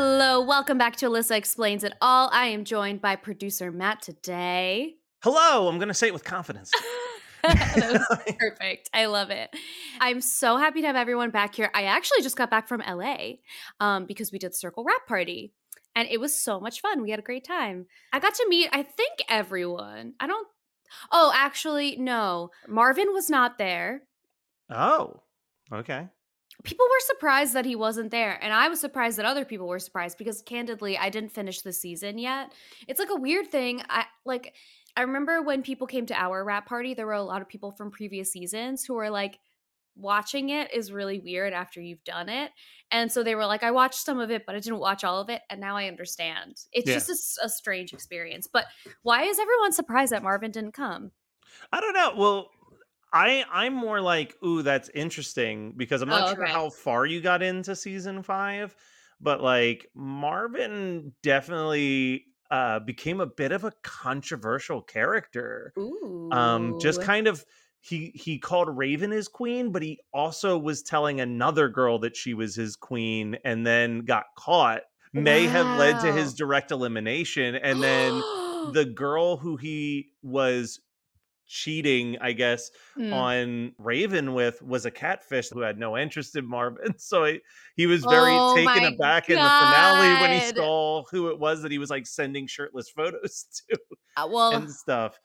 Hello, welcome back to Alyssa Explains It All. I am joined by producer Matt today. Hello, I'm going to say it with confidence. that was perfect. I love it. I'm so happy to have everyone back here. I actually just got back from LA um, because we did the Circle Wrap Party and it was so much fun. We had a great time. I got to meet, I think, everyone. I don't, oh, actually, no. Marvin was not there. Oh, okay people were surprised that he wasn't there and i was surprised that other people were surprised because candidly i didn't finish the season yet. It's like a weird thing i like i remember when people came to our wrap party there were a lot of people from previous seasons who were like watching it is really weird after you've done it. And so they were like i watched some of it but i didn't watch all of it and now i understand. It's yeah. just a, a strange experience but why is everyone surprised that marvin didn't come? I don't know well I I'm more like, ooh, that's interesting because I'm not oh, sure okay. how far you got into season five, but like Marvin definitely uh became a bit of a controversial character. Ooh. Um, just kind of he he called Raven his queen, but he also was telling another girl that she was his queen and then got caught. May wow. have led to his direct elimination. And then the girl who he was cheating, I guess, mm. on Raven with was a catfish who had no interest in Marvin. So he, he was very oh taken aback God. in the finale when he saw who it was that he was like sending shirtless photos to uh, well, and stuff.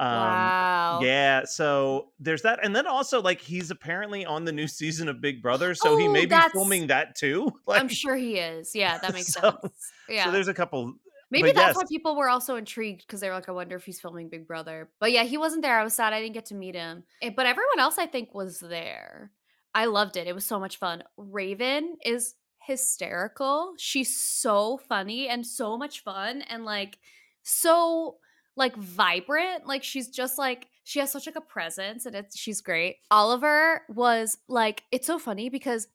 Um, wow. Yeah. So there's that. And then also, like, he's apparently on the new season of Big Brother. So oh, he may be filming that too. Like, I'm sure he is. Yeah. That makes so, sense. Yeah. So there's a couple Maybe but that's yes. why people were also intrigued because they were like, I wonder if he's filming Big Brother. But yeah, he wasn't there. I was sad I didn't get to meet him. Eh, but everyone else, I think, was there. I loved it. It was so much fun. Raven is hysterical. She's so funny and so much fun and like so like vibrant. Like she's just like she has such like a presence and it's she's great. Oliver was like it's so funny because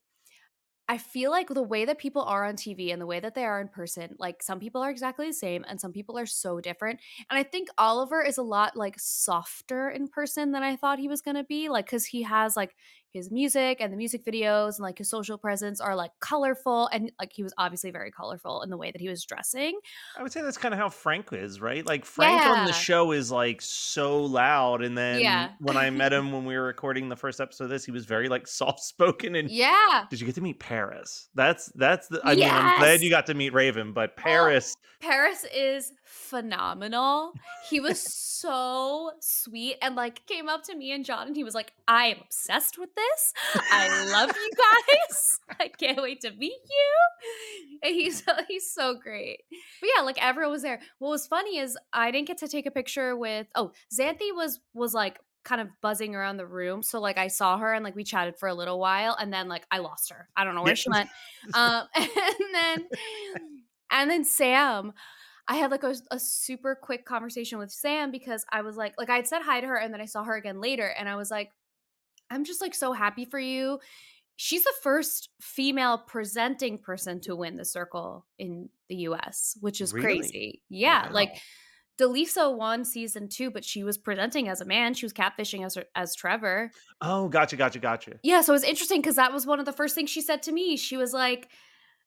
I feel like the way that people are on TV and the way that they are in person, like some people are exactly the same and some people are so different. And I think Oliver is a lot like softer in person than I thought he was going to be, like cuz he has like his music and the music videos and like his social presence are like colorful and like he was obviously very colorful in the way that he was dressing. I would say that's kind of how Frank is, right? Like Frank yeah. on the show is like so loud and then yeah. when I met him when we were recording the first episode of this, he was very like soft spoken and Yeah. Did you get to meet Paris? That's that's the I yes. mean, I'm glad you got to meet Raven, but oh, Paris oh, Paris is phenomenal. He was so sweet and like came up to me and John and he was like, I am obsessed with this. I love you guys. I can't wait to meet you. And he's he's so great. But yeah, like everyone was there. What was funny is I didn't get to take a picture with oh, Xanthi was was like kind of buzzing around the room. So like I saw her and like we chatted for a little while and then like I lost her. I don't know where she went. Um and then and then Sam I had like a, a, super quick conversation with Sam because I was like, like I had said hi to her and then I saw her again later and I was like, I'm just like so happy for you. She's the first female presenting person to win the circle in the US, which is really? crazy. Yeah. Wow. Like DeLeesa won season two, but she was presenting as a man. She was catfishing as as Trevor. Oh, gotcha, gotcha, gotcha. Yeah, so it was interesting because that was one of the first things she said to me. She was like,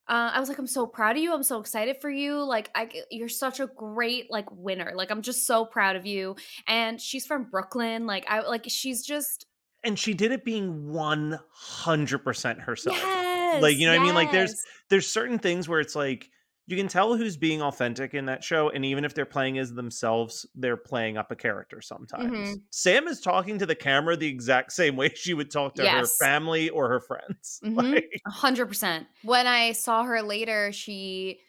uh, I was like, I'm so proud of you. I'm so excited for you. Like, I, you're such a great like winner. Like, I'm just so proud of you. And she's from Brooklyn. Like, I like she's just. And she did it being one hundred percent herself. Yes, like, you know yes. what I mean? Like, there's there's certain things where it's like you can tell who's being authentic in that show and even if they're playing as themselves they're playing up a character sometimes mm-hmm. sam is talking to the camera the exact same way she would talk to yes. her family or her friends mm-hmm. like, 100% when i saw her later she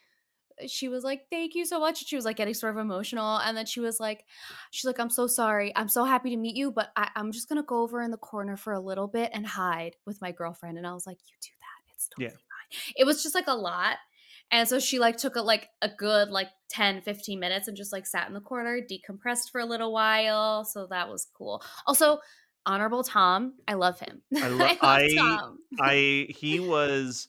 she was like thank you so much she was like getting sort of emotional and then she was like she's like i'm so sorry i'm so happy to meet you but I, i'm just gonna go over in the corner for a little bit and hide with my girlfriend and i was like you do that it's totally yeah. fine it was just like a lot and so she like took a like a good like 10 15 minutes and just like sat in the corner, decompressed for a little while. So that was cool. Also, honorable Tom, I love him. I, lo- I, I, I he was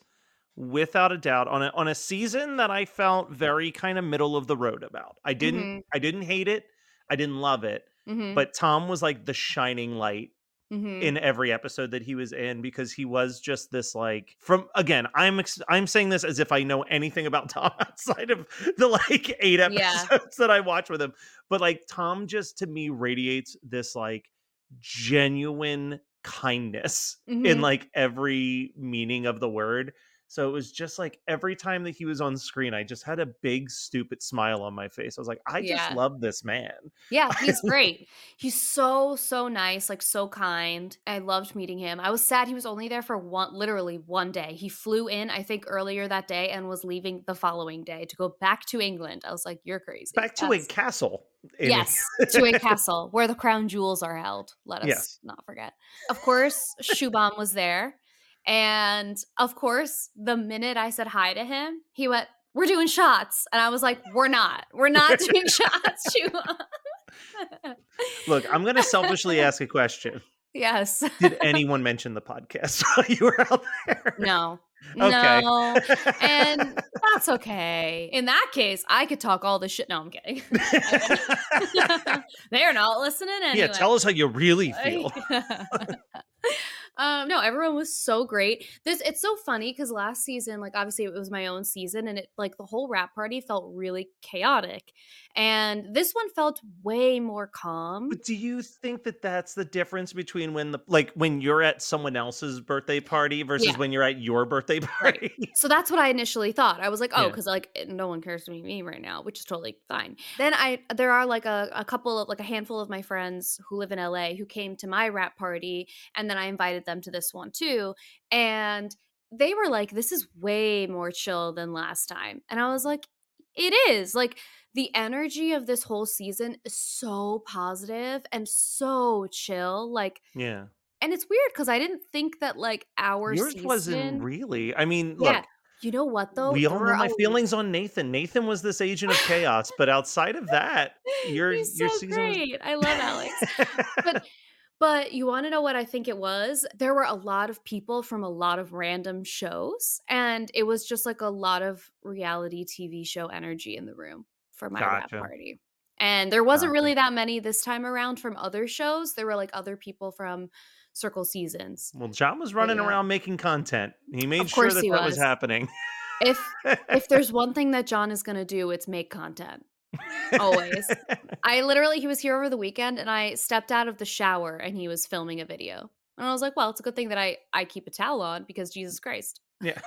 without a doubt on a on a season that I felt very kind of middle of the road about. I didn't mm-hmm. I didn't hate it. I didn't love it. Mm-hmm. But Tom was like the shining light Mm-hmm. in every episode that he was in because he was just this like from again i'm ex- i'm saying this as if i know anything about tom outside of the like eight episodes yeah. that i watch with him but like tom just to me radiates this like genuine kindness mm-hmm. in like every meaning of the word so it was just like every time that he was on screen, I just had a big, stupid smile on my face. I was like, I yeah. just love this man. Yeah, he's great. he's so, so nice, like so kind. I loved meeting him. I was sad he was only there for one, literally one day. He flew in, I think, earlier that day and was leaving the following day to go back to England. I was like, you're crazy. Back to That's... a castle. Yes, to a castle where the crown jewels are held. Let us yes. not forget. Of course, Shubham was there. And of course, the minute I said hi to him, he went, We're doing shots. And I was like, We're not. We're not doing shots. Look, I'm going to selfishly ask a question. Yes. Did anyone mention the podcast while you were out there? No. Okay. No. And that's okay. In that case, I could talk all this shit. No, I'm kidding. They're not listening anyway. Yeah, tell us how you really feel. Um, no, everyone was so great. This it's so funny because last season, like obviously it was my own season, and it like the whole wrap party felt really chaotic, and this one felt way more calm. But do you think that that's the difference between when the like when you're at someone else's birthday party versus yeah. when you're at your birthday party? Right. So that's what I initially thought. I was like, oh, because yeah. like eh, no one cares to meet me right now, which is totally fine. Then I there are like a, a couple of like a handful of my friends who live in LA who came to my wrap party, and then I invited them to this one too. And they were like, this is way more chill than last time. And I was like, it is. Like, the energy of this whole season is so positive and so chill. Like, yeah. And it's weird because I didn't think that like our yours season... wasn't really. I mean, look, yeah. You know what though? We all know my feelings on Nathan. Nathan was this agent of chaos, but outside of that, your He's your so season great. Was... I love Alex. but but you want to know what I think it was? There were a lot of people from a lot of random shows, and it was just like a lot of reality TV show energy in the room for my gotcha. wrap party. And there wasn't really that many this time around from other shows. There were like other people from Circle Seasons. Well, John was running yeah. around making content. He made sure that that was. was happening. if if there's one thing that John is going to do, it's make content. Always. I literally, he was here over the weekend and I stepped out of the shower and he was filming a video. And I was like, well, it's a good thing that I I keep a towel on because Jesus Christ. Yeah.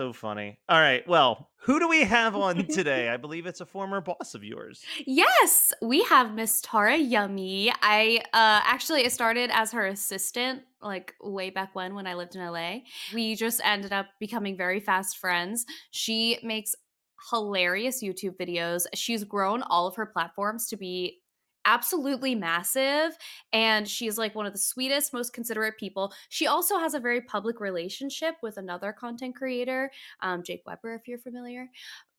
So funny. All right. Well, who do we have on today? I believe it's a former boss of yours. Yes, we have Miss Tara Yummy. I uh actually started as her assistant like way back when when I lived in LA. We just ended up becoming very fast friends. She makes hilarious YouTube videos. She's grown all of her platforms to be absolutely massive and she's like one of the sweetest most considerate people. She also has a very public relationship with another content creator um, jake webber if you're familiar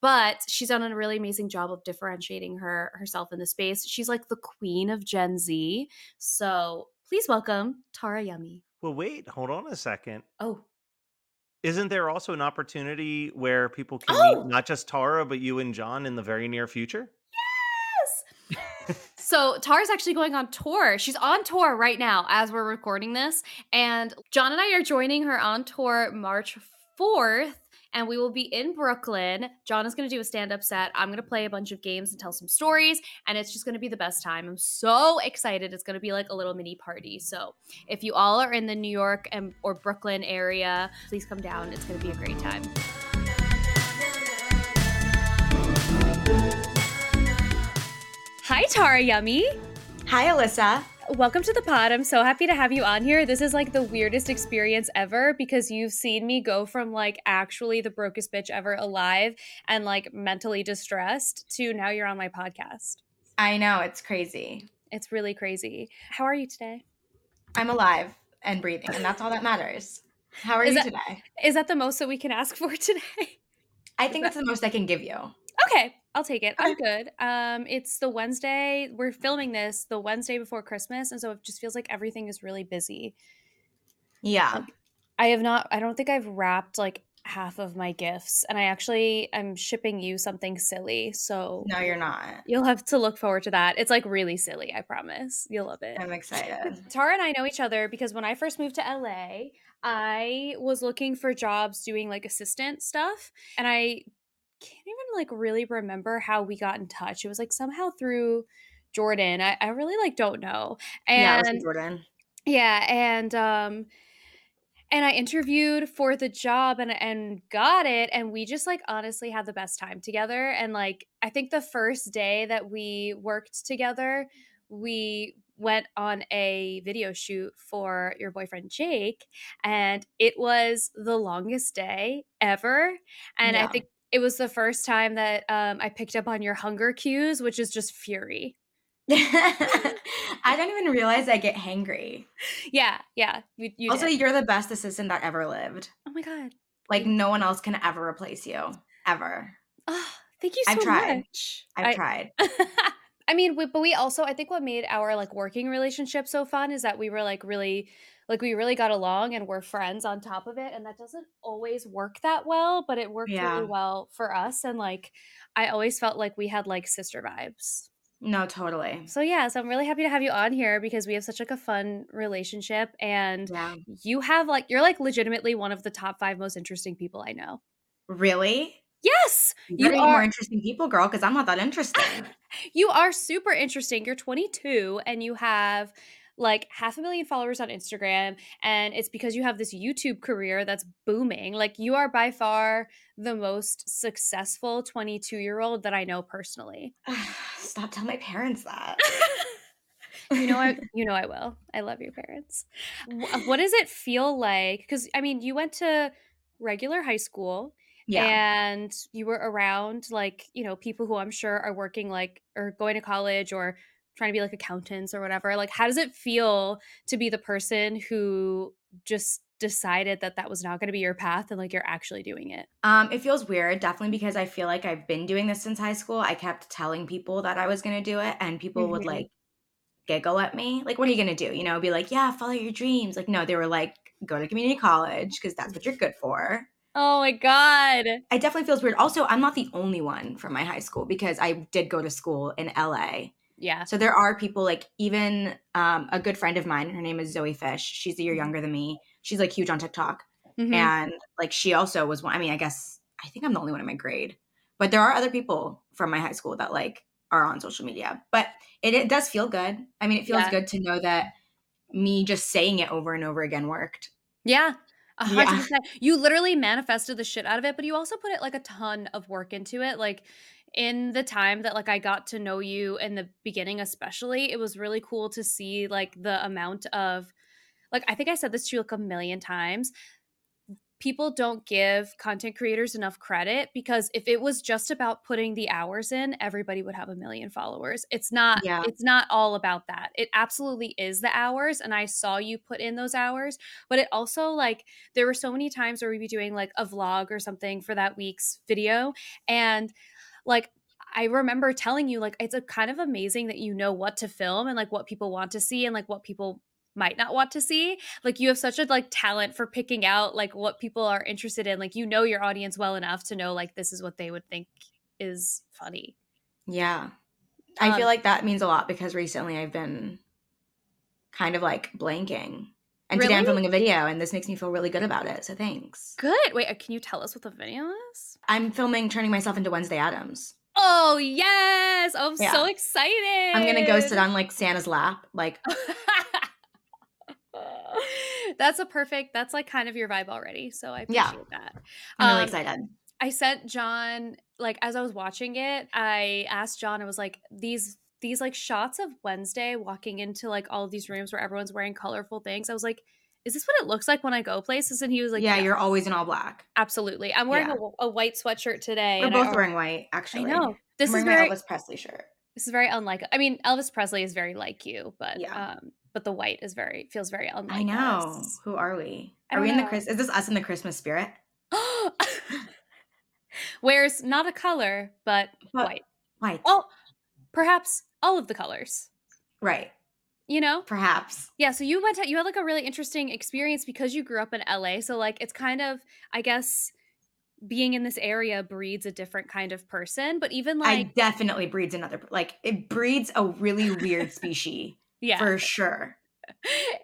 but she's done a really amazing job of differentiating her herself in the space. She's like the queen of gen z so please welcome tara yummy. Well wait hold on a second. Oh. Isn't there also an opportunity where people can oh! meet not just tara but you and john in the very near future so Tara's actually going on tour. She's on tour right now as we're recording this. And John and I are joining her on tour March 4th. And we will be in Brooklyn. John is going to do a stand up set. I'm going to play a bunch of games and tell some stories. And it's just going to be the best time. I'm so excited. It's going to be like a little mini party. So if you all are in the New York and, or Brooklyn area, please come down. It's going to be a great time. Hi, Tara Yummy. Hi, Alyssa. Welcome to the pod. I'm so happy to have you on here. This is like the weirdest experience ever because you've seen me go from like actually the brokest bitch ever alive and like mentally distressed to now you're on my podcast. I know, it's crazy. It's really crazy. How are you today? I'm alive and breathing, and that's all that matters. How are is you that, today? Is that the most that we can ask for today? I think that's the most I can give you. Okay, I'll take it. I'm good. Um, it's the Wednesday. We're filming this the Wednesday before Christmas, and so it just feels like everything is really busy. Yeah. Like, I have not. I don't think I've wrapped like half of my gifts, and I actually I'm shipping you something silly. So no, you're not. You'll have to look forward to that. It's like really silly. I promise. You'll love it. I'm excited. Tara and I know each other because when I first moved to LA, I was looking for jobs doing like assistant stuff, and I can't even like really remember how we got in touch. It was like somehow through Jordan. I, I really like don't know. And yeah, Jordan. Yeah, and um and I interviewed for the job and and got it and we just like honestly had the best time together and like I think the first day that we worked together we went on a video shoot for your boyfriend Jake and it was the longest day ever and yeah. I think it was the first time that um, I picked up on your hunger cues, which is just fury. I don't even realize I get hangry. Yeah, yeah. You, you also, did. you're the best assistant that ever lived. Oh my god! Like no one else can ever replace you, ever. Oh, thank you so I've tried. much. I've I, tried. I mean, we, but we also, I think, what made our like working relationship so fun is that we were like really like we really got along and we're friends on top of it and that doesn't always work that well but it worked yeah. really well for us and like i always felt like we had like sister vibes no totally so yeah so i'm really happy to have you on here because we have such like a fun relationship and yeah. you have like you're like legitimately one of the top five most interesting people i know really Yes, you are more interesting people, girl. Because I'm not that interesting. you are super interesting. You're 22 and you have like half a million followers on Instagram and it's because you have this YouTube career that's booming. Like you are by far the most successful 22 year old that I know personally. Stop telling my parents that. you know I you know I will. I love your parents. What does it feel like cuz I mean you went to regular high school yeah. and you were around like you know people who i'm sure are working like or going to college or trying to be like accountants or whatever like how does it feel to be the person who just decided that that was not going to be your path and like you're actually doing it um it feels weird definitely because i feel like i've been doing this since high school i kept telling people that i was going to do it and people mm-hmm. would like giggle at me like what are you going to do you know be like yeah follow your dreams like no they were like go to community college because that's what you're good for Oh my God. It definitely feels weird. Also, I'm not the only one from my high school because I did go to school in LA. Yeah. So there are people like even um, a good friend of mine, her name is Zoe Fish. She's a year mm-hmm. younger than me. She's like huge on TikTok. Mm-hmm. And like she also was one, I mean, I guess I think I'm the only one in my grade. But there are other people from my high school that like are on social media. But it, it does feel good. I mean, it feels yeah. good to know that me just saying it over and over again worked. Yeah. 100%. Yeah. You literally manifested the shit out of it, but you also put it like a ton of work into it. Like in the time that like I got to know you in the beginning especially, it was really cool to see like the amount of like I think I said this to you like a million times people don't give content creators enough credit because if it was just about putting the hours in, everybody would have a million followers. It's not yeah. it's not all about that. It absolutely is the hours and I saw you put in those hours, but it also like there were so many times where we'd be doing like a vlog or something for that week's video and like I remember telling you like it's a kind of amazing that you know what to film and like what people want to see and like what people might not want to see. Like you have such a like talent for picking out like what people are interested in. Like you know your audience well enough to know like this is what they would think is funny. Yeah. I um, feel like that means a lot because recently i've been kind of like blanking and really? today i'm filming a video and this makes me feel really good about it so thanks good wait uh, can you tell us what the video is i'm filming turning myself into wednesday addams Oh yes! Oh, I'm yeah. so excited. I'm gonna go sit on like Santa's lap, like that's a perfect that's like kind of your vibe already so i appreciate yeah. that i'm really um, excited i sent john like as i was watching it i asked john i was like these these like shots of wednesday walking into like all these rooms where everyone's wearing colorful things i was like is this what it looks like when I go places? And he was like, Yeah, yeah. you're always in all black. Absolutely. I'm wearing yeah. a, a, white sweatshirt today. We're both I, wearing white, actually. I know. This I'm is very Elvis Presley shirt. This is very unlike. I mean, Elvis Presley is very like you, but yeah. um, but the white is very feels very unlike. I know. Us. Who are we? Are we know. in the Chris? Is this us in the Christmas spirit? Wears not a color, but, but white. White. Oh, perhaps all of the colors. Right. You know, perhaps. Yeah. So you went to you had like a really interesting experience because you grew up in LA. So like it's kind of I guess being in this area breeds a different kind of person. But even like I definitely breeds another like it breeds a really weird species. Yeah. For sure.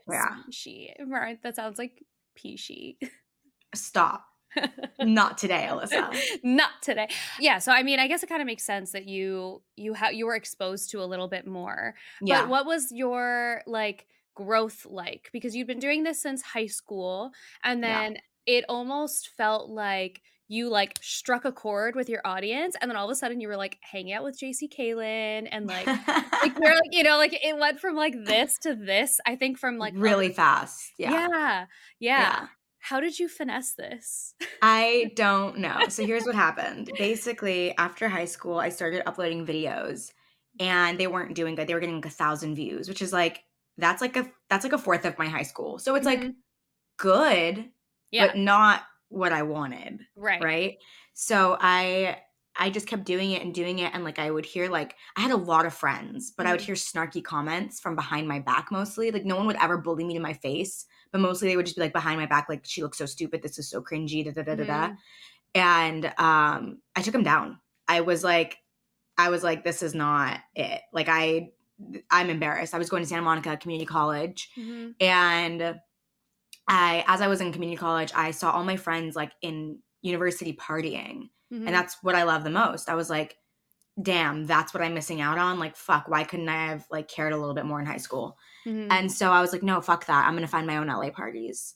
Yeah. She. Right. That sounds like peashy. Stop. Not today, Alyssa. Not today. Yeah, so I mean, I guess it kind of makes sense that you you have you were exposed to a little bit more. Yeah. But what was your like growth like? Because you've been doing this since high school and then yeah. it almost felt like you like struck a chord with your audience and then all of a sudden you were like hanging out with JC Caylen and like like we're like you know like it went from like this to this I think from like really fast yeah. yeah yeah yeah how did you finesse this I don't know so here's what happened basically after high school I started uploading videos and they weren't doing good they were getting like a thousand views which is like that's like a that's like a fourth of my high school so it's mm-hmm. like good yeah. but not what I wanted. Right. Right. So I I just kept doing it and doing it and like I would hear like I had a lot of friends, but mm-hmm. I would mm-hmm. hear snarky comments from behind my back mostly. Like no one would ever bully me to my face, but mostly they would just be like behind my back like she looks so stupid, this is so cringy, da da da da da. Mm-hmm. And um I took them down. I was like I was like this is not it. Like I I'm embarrassed. I was going to Santa Monica Community College mm-hmm. and I as I was in community college, I saw all my friends like in university partying. Mm-hmm. And that's what I love the most. I was like, damn, that's what I'm missing out on. Like, fuck, why couldn't I have like cared a little bit more in high school? Mm-hmm. And so I was like, no, fuck that. I'm gonna find my own LA parties.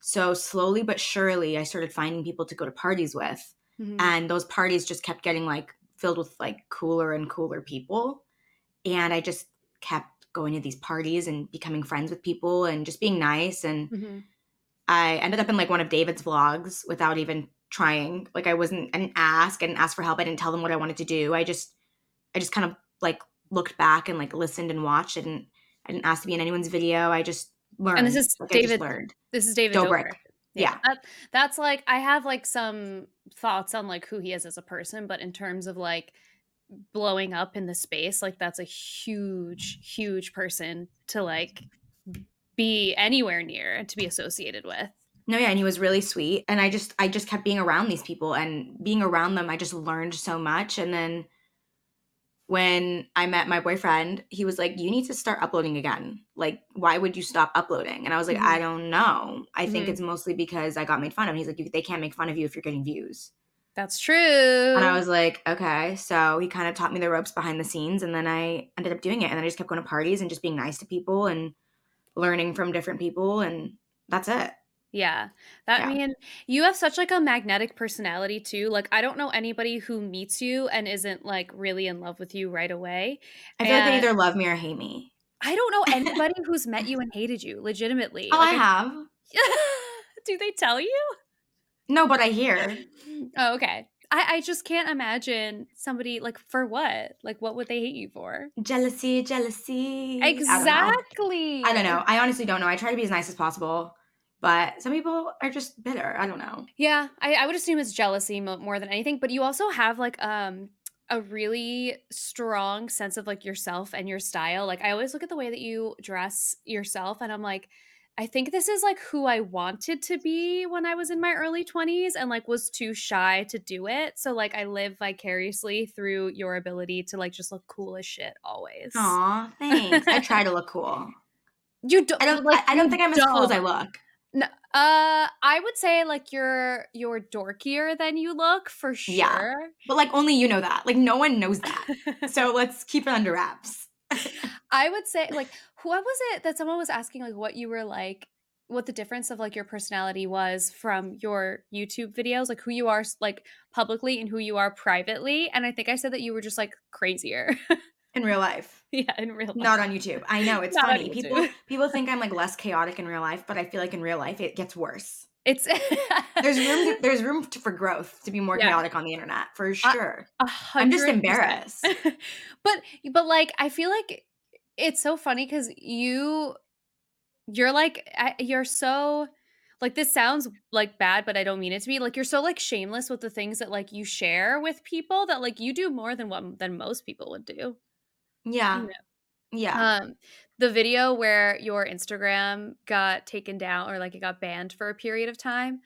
So slowly but surely I started finding people to go to parties with. Mm-hmm. And those parties just kept getting like filled with like cooler and cooler people. And I just kept going to these parties and becoming friends with people and just being nice and mm-hmm. I ended up in like one of David's vlogs without even trying. Like I wasn't I didn't ask, I didn't ask for help, I didn't tell them what I wanted to do. I just I just kind of like looked back and like listened and watched. I didn't I didn't ask to be in anyone's video. I just learned. And this is like, David learned. This is David Dobrik. Dobrik. Yeah. yeah. That, that's like I have like some thoughts on like who he is as a person, but in terms of like blowing up in the space, like that's a huge, huge person to like be anywhere near and to be associated with. No, yeah, and he was really sweet. And I just I just kept being around these people and being around them, I just learned so much. And then when I met my boyfriend, he was like, You need to start uploading again. Like, why would you stop uploading? And I was like, mm-hmm. I don't know. I mm-hmm. think it's mostly because I got made fun of. And he's like, They can't make fun of you if you're getting views. That's true. And I was like, okay. So he kind of taught me the ropes behind the scenes. And then I ended up doing it. And then I just kept going to parties and just being nice to people and learning from different people and that's it yeah that yeah. Mean you have such like a magnetic personality too like i don't know anybody who meets you and isn't like really in love with you right away i feel and like they either love me or hate me i don't know anybody who's met you and hated you legitimately oh like, i have do they tell you No, but I hear. oh, okay. I, I just can't imagine somebody like for what? Like what would they hate you for? Jealousy, jealousy. Exactly. I don't, I don't know. I honestly don't know. I try to be as nice as possible, but some people are just bitter. I don't know. Yeah, I, I would assume it's jealousy more than anything. But you also have like um a really strong sense of like yourself and your style. Like I always look at the way that you dress yourself, and I'm like I think this is like who I wanted to be when I was in my early 20s and like was too shy to do it. So like I live vicariously through your ability to like just look cool as shit always. Aw, thanks. I try to look cool. You don't I don't like I, I don't think I'm as cool as I look. No, uh I would say like you're you're dorkier than you look for sure. Yeah. But like only you know that. Like no one knows that. so let's keep it under wraps. I would say like what was it that someone was asking like what you were like what the difference of like your personality was from your YouTube videos, like who you are like publicly and who you are privately. And I think I said that you were just like crazier. in real life. Yeah, in real life. Not on YouTube. I know it's funny. People people think I'm like less chaotic in real life, but I feel like in real life it gets worse. It's there's room there's room to, for growth to be more yeah. chaotic on the internet for sure. i I'm just embarrassed. but but like I feel like it's so funny because you you're like you're so like this sounds like bad but i don't mean it to be like you're so like shameless with the things that like you share with people that like you do more than what than most people would do yeah you know? yeah um the video where your instagram got taken down or like it got banned for a period of time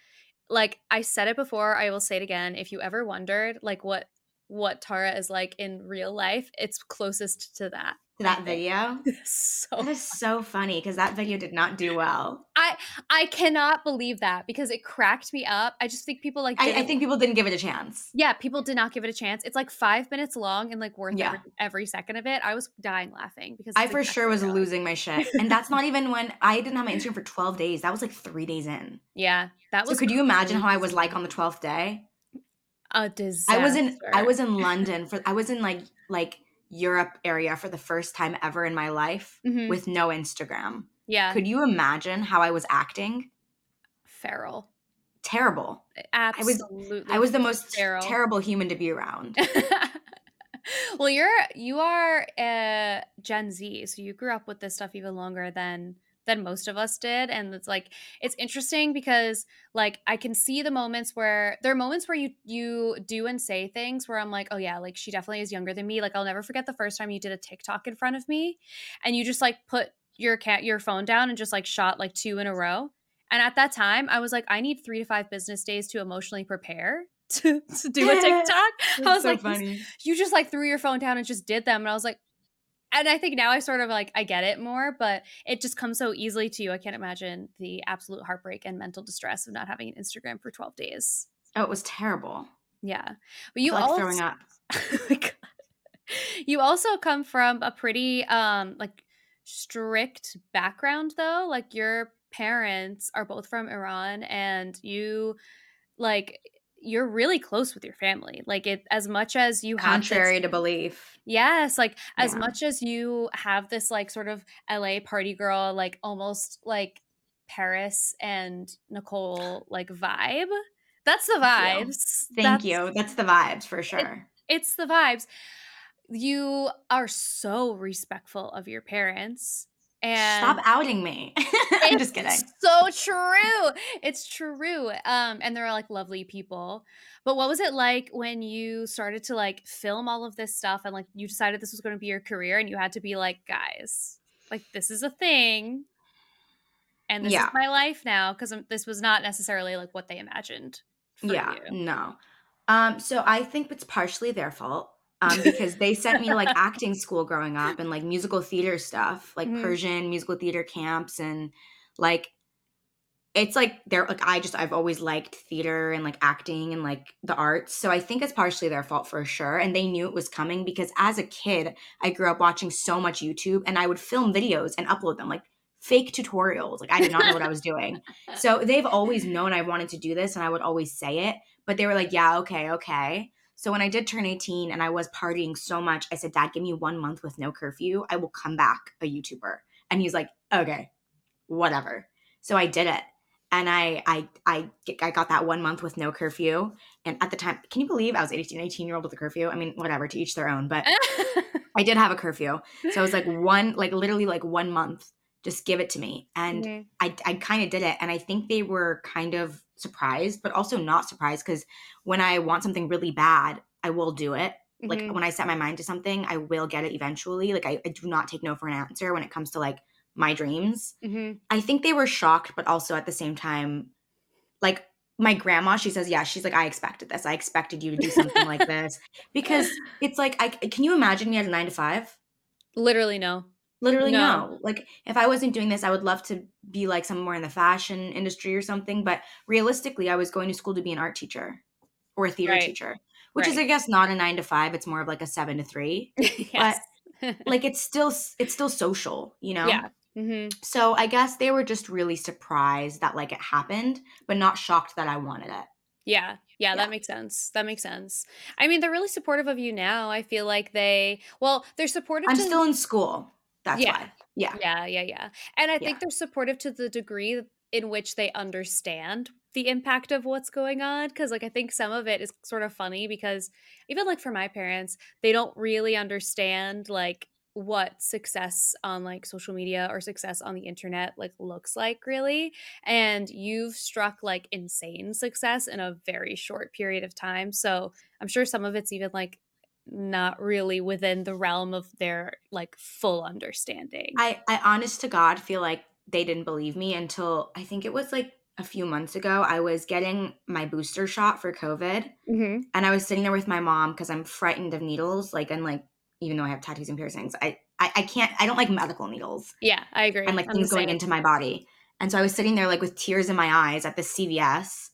like i said it before i will say it again if you ever wondered like what what tara is like in real life it's closest to that that video. so that is so funny because that video did not do well. I I cannot believe that because it cracked me up. I just think people like. I, I, think people didn't give it a chance. Yeah, people did not give it a chance. It's like five minutes long and like worth yeah. every, every second of it. I was dying laughing because I for sure was losing my shit, and that's not even when I didn't have my Instagram for twelve days. That was like three days in. Yeah, that was. So could you imagine how I was like on the twelfth day? A disaster. I was in. I was in London for. I was in like like Europe area for the first time ever in my life mm-hmm. with no Instagram. Yeah. Could you imagine how I was acting? Feral. Terrible. Absolutely. I was I was the most feral. terrible human to be around. well, you're you are a Gen Z, so you grew up with this stuff even longer than than most of us did and it's like it's interesting because like i can see the moments where there are moments where you you do and say things where i'm like oh yeah like she definitely is younger than me like i'll never forget the first time you did a tiktok in front of me and you just like put your cat your phone down and just like shot like two in a row and at that time i was like i need three to five business days to emotionally prepare to, to do a tiktok i was so like funny. you just like threw your phone down and just did them and i was like and I think now I sort of like I get it more, but it just comes so easily to you. I can't imagine the absolute heartbreak and mental distress of not having an Instagram for 12 days. Oh, it was terrible. Yeah. But you like also throwing up. you also come from a pretty um like strict background though. Like your parents are both from Iran and you like you're really close with your family. Like it as much as you have contrary this, to belief. Yes, like as yeah. much as you have this like sort of LA party girl, like almost like Paris and Nicole like vibe. That's the vibes. Thank That's, you. That's the vibes for sure. It, it's the vibes. You are so respectful of your parents and stop outing me. I'm just kidding. So true. It's true. Um, and they're like lovely people. But what was it like when you started to like film all of this stuff and like you decided this was going to be your career and you had to be like, guys, like this is a thing. And this yeah. is my life now because this was not necessarily like what they imagined. yeah, you. no. Um, so I think it's partially their fault um, because they sent me like acting school growing up and like musical theater stuff, like mm-hmm. Persian musical theater camps and like it's like they're like I just I've always liked theater and like acting and like the arts. So I think it's partially their fault for sure. And they knew it was coming because as a kid, I grew up watching so much YouTube and I would film videos and upload them like fake tutorials. Like I did not know what I was doing. So they've always known I wanted to do this and I would always say it, but they were like, "Yeah, okay, okay." So when I did turn 18 and I was partying so much, I said, Dad, give me one month with no curfew. I will come back a YouTuber. And he's like, okay, whatever. So I did it. and I I I I got that one month with no curfew. And at the time, can you believe I was 18, 18 year old with a curfew? I mean, whatever, to each their own. But I did have a curfew, so I was like one, like literally like one month. Just give it to me, and mm-hmm. I I kind of did it, and I think they were kind of surprised, but also not surprised because when I want something really bad, I will do it. Mm-hmm. Like when I set my mind to something, I will get it eventually. Like I, I do not take no for an answer when it comes to like my dreams. Mm-hmm. I think they were shocked, but also at the same time, like my grandma, she says, yeah, she's like, I expected this. I expected you to do something like this because it's like, I can you imagine me at a nine to five? Literally no. Literally no. no. Like if I wasn't doing this, I would love to be like somewhere in the fashion industry or something. But realistically, I was going to school to be an art teacher or a theater right. teacher, which right. is, I guess, not a nine to five. It's more of like a seven to three. yes. But like it's still it's still social, you know. Yeah. Mm-hmm. So I guess they were just really surprised that like it happened, but not shocked that I wanted it. Yeah. Yeah, yeah, that makes sense. That makes sense. I mean, they're really supportive of you now. I feel like they, well, they're supportive. I'm to, still in school. That's yeah. why. Yeah. Yeah. Yeah. Yeah. And I yeah. think they're supportive to the degree in which they understand the impact of what's going on. Cause like I think some of it is sort of funny because even like for my parents, they don't really understand like what success on like social media or success on the internet like looks like really and you've struck like insane success in a very short period of time so i'm sure some of it's even like not really within the realm of their like full understanding i i honest to god feel like they didn't believe me until i think it was like a few months ago i was getting my booster shot for covid mm-hmm. and i was sitting there with my mom because i'm frightened of needles like and like even though I have tattoos and piercings, I, I, I can't, I don't like medical needles. Yeah, I agree. And like things going into my body. And so I was sitting there like with tears in my eyes at the CVS,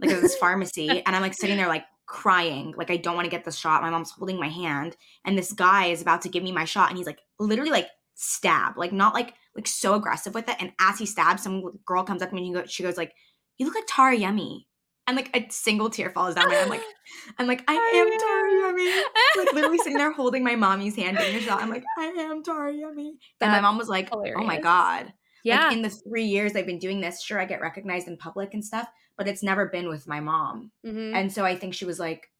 like at this pharmacy. And I'm like sitting there like crying, like I don't want to get the shot. My mom's holding my hand. And this guy is about to give me my shot. And he's like literally like stab, like not like, like so aggressive with it. And as he stabs, some girl comes up to me and she goes like, you look like Tara Yummy and like a single tear falls down my I'm like, I'm like, I am Tara Yummy. Like literally sitting there holding my mommy's hand getting a shot. I'm like, I am Tara Yummy. And my mom was like, hilarious. Oh my God. Yeah. Like, in the three years I've been doing this, sure, I get recognized in public and stuff, but it's never been with my mom. Mm-hmm. And so I think she was like,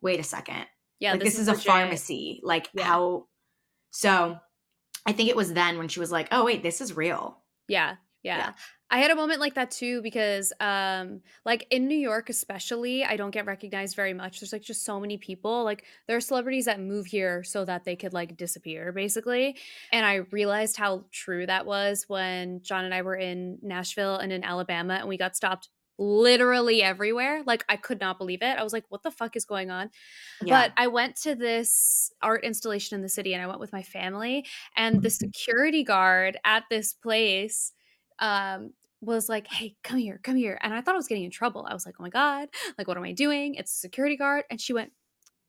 wait a second. Yeah. Like, this, this, is, a pharmacy. Like yeah. how so I think it was then when she was like, oh wait, this is real. Yeah. Yeah. yeah. I had a moment like that too because um like in New York especially I don't get recognized very much there's like just so many people like there are celebrities that move here so that they could like disappear basically and I realized how true that was when John and I were in Nashville and in Alabama and we got stopped literally everywhere like I could not believe it I was like what the fuck is going on yeah. but I went to this art installation in the city and I went with my family and the mm-hmm. security guard at this place um, was like, hey, come here, come here. And I thought I was getting in trouble. I was like, oh my God, like, what am I doing? It's a security guard. And she went,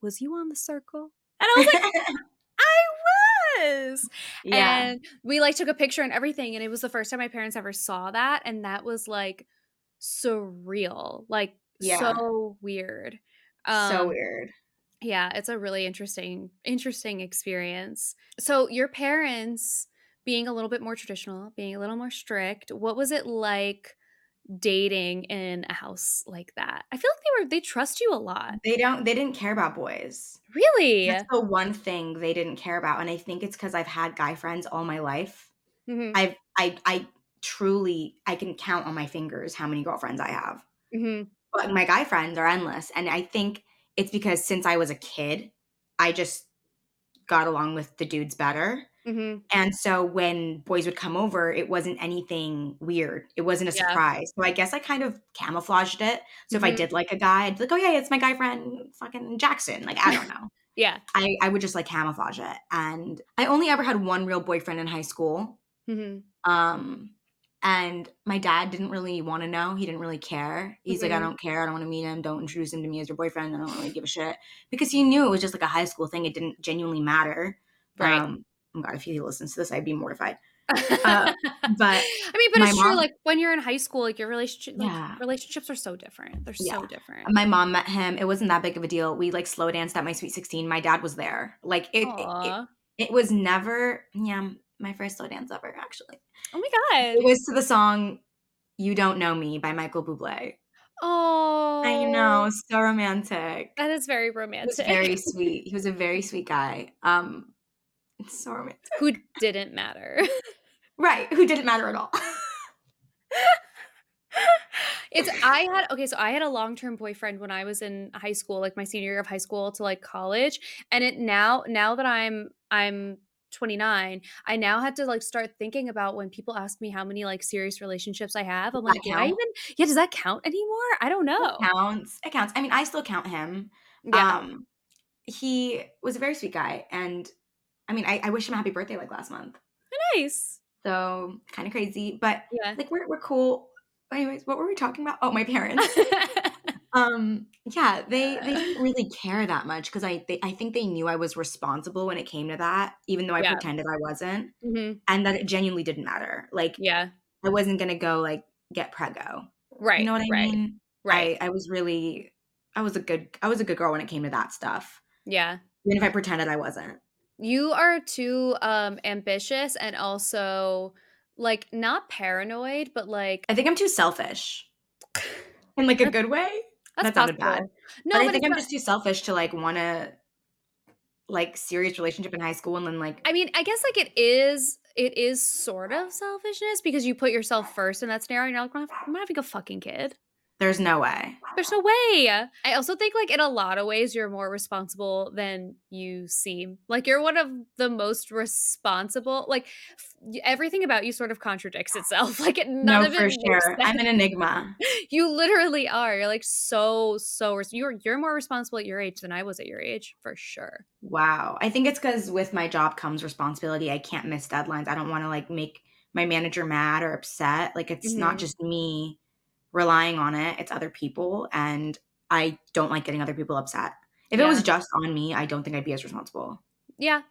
was you on the circle? And I was like, I was. Yeah. And we like took a picture and everything. And it was the first time my parents ever saw that. And that was like surreal, like yeah. so weird. Um, so weird. Yeah, it's a really interesting, interesting experience. So your parents being a little bit more traditional, being a little more strict. What was it like dating in a house like that? I feel like they were they trust you a lot. They don't they didn't care about boys. Really? That's the one thing they didn't care about and I think it's cuz I've had guy friends all my life. Mm-hmm. I've I I truly I can count on my fingers how many girlfriends I have. Mm-hmm. But my guy friends are endless and I think it's because since I was a kid, I just got along with the dudes better. Mm-hmm. And so when boys would come over, it wasn't anything weird. It wasn't a yeah. surprise. So I guess I kind of camouflaged it. So mm-hmm. if I mm-hmm. did like a guy, I'd be like, oh, yeah, it's my guy friend, fucking Jackson. Like, I don't know. yeah. I, I would just like camouflage it. And I only ever had one real boyfriend in high school. Mm-hmm. Um, and my dad didn't really want to know. He didn't really care. He's like, I mm-hmm. don't care. I don't want to meet him. Don't introduce him to me as your boyfriend. I don't really give a shit. Because he knew it was just like a high school thing. It didn't genuinely matter. Right. Um, oh God, if he listens to this, I'd be mortified. Uh, but I mean, but it's mom, true. Like when you're in high school, like your relationship, like, yeah. relationships are so different. They're yeah. so different. My mom met him. It wasn't that big of a deal. We like slow danced at my sweet sixteen. My dad was there. Like it, it, it, it was never. Yeah, my first slow dance ever. Actually. Oh my god! It was to the song You Don't Know Me by Michael Bublé. Oh, I know, so romantic. That is very romantic. very sweet. He was a very sweet guy. Um, so romantic. Who didn't matter. right. Who didn't matter at all. it's I had okay, so I had a long-term boyfriend when I was in high school, like my senior year of high school to like college. And it now now that I'm I'm 29 i now had to like start thinking about when people ask me how many like serious relationships i have i'm like do i even yeah does that count anymore? I don't know. it counts it counts i mean i still count him yeah. um he was a very sweet guy and i mean i, I wish him a happy birthday like last month. Nice. So kind of crazy but yeah. like we're, we're cool. Anyways what were we talking about? Oh my parents um yeah they they didn't really care that much because i they, i think they knew i was responsible when it came to that even though i yeah. pretended i wasn't mm-hmm. and that it genuinely didn't matter. Like yeah. I wasn't gonna go like get prego. Right you know what i right. mean? right. I, I was really i was a good i was a good girl when it came to that stuff yeah. even if i pretended i wasn't. You are too um ambitious and also like not paranoid but like i think i'm too selfish. In like a good way that's that sounded bad. No, but, but I think I'm not- just too selfish to like want to like serious relationship in high school and then like I mean, I guess like it is it is sort of selfishness because you put yourself first in that scenario and you're like, I'm not having a fucking kid. There's no way. There's no way. I also think like in a lot of ways you're more responsible than you seem. Like you're one of the most responsible. Like f- everything about you sort of contradicts itself. Like none no, of it for sure. I'm an enigma. you literally are. You're like so so. Res- you're you're more responsible at your age than I was at your age for sure. Wow. I think it's because with my job comes responsibility. I can't miss deadlines. I don't want to like make my manager mad or upset. Like it's mm-hmm. not just me relying on it, it's other people. And I don't like getting other people upset. If yeah. it was just on me, I don't think I'd be as responsible. Yeah.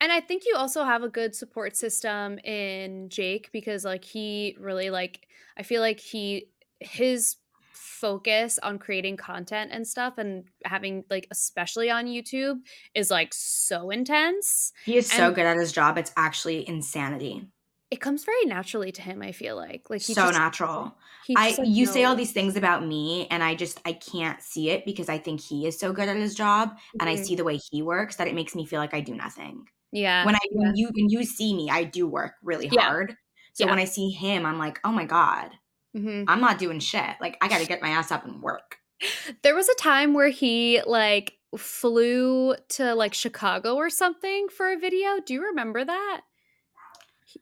And I think you also have a good support system in Jake because like he really like I feel like he his focus on creating content and stuff and having like especially on YouTube is like so intense. He is so good at his job. It's actually insanity it comes very naturally to him. I feel like like so just, natural. I like, you say all these things about me, and I just I can't see it because I think he is so good at his job, mm-hmm. and I mm-hmm. see the way he works that it makes me feel like I do nothing. Yeah. When I yeah. when you when you see me, I do work really yeah. hard. So yeah. when I see him, I'm like, oh my god, mm-hmm. I'm not doing shit. Like I got to get my ass up and work. There was a time where he like flew to like Chicago or something for a video. Do you remember that?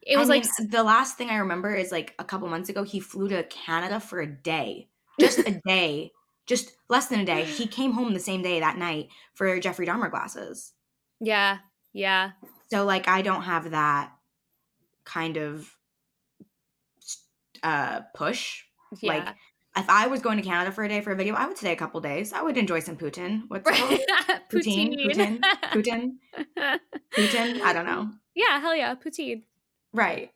It was I like mean, the last thing I remember is like a couple months ago, he flew to Canada for a day, just a day, just less than a day. He came home the same day that night for Jeffrey Dahmer glasses. Yeah, yeah. So like, I don't have that kind of uh push. Yeah. Like, if I was going to Canada for a day for a video, I would stay a couple days. I would enjoy some Putin. What's it called? Poutine. Poutine. Putin. Putin. Putin. I don't know. Yeah, hell yeah, poutine. Right.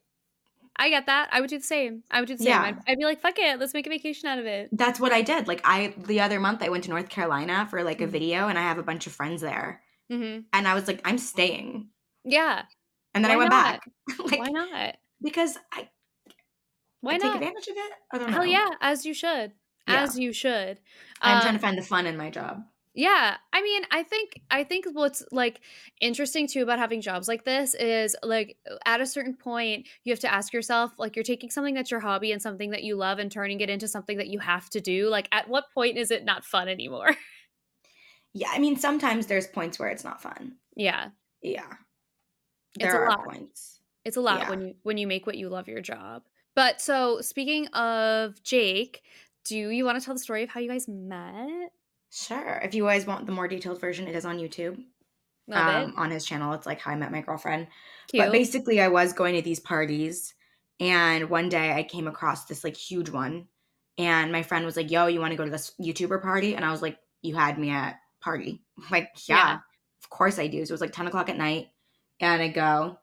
I get that. I would do the same. I would do the same. Yeah. I'd, I'd, be like, fuck it, let's make a vacation out of it. That's what I did. Like I the other month I went to North Carolina for like a mm-hmm. video and I have a bunch of friends there. Mm-hmm. And I was like, I'm staying. Yeah. And then Why I went not? back. like, Why not? Because I Why I not? take advantage of it? I don't know. Hell yeah, as you should. Yeah. As you should. I'm um, trying to find the fun in my job. Yeah. I mean, I think I think what's like interesting too about having jobs like this is like uh, at a certain point you have to ask yourself like you're taking something that's your hobby and something that you love and turning it into something that you have to do. Like at what point is it not fun anymore? Yeah, I mean sometimes there's points where it's not fun. Yeah. Yeah. There it's a lot. points. It's a lot yeah. when you when you make what you love your job. But so speaking of Jake, do you want to tell the story of how you guys met? Sure. If you guys want the more detailed version, it is on YouTube. Um, on his channel, it's like how I met my girlfriend. Cute. But basically, I was going to these parties, and one day I came across this like huge one, and my friend was like, "Yo, you want to go to this YouTuber party?" And I was like, "You had me at party." like, yeah, yeah, of course I do. So it was like ten o'clock at night, and I go,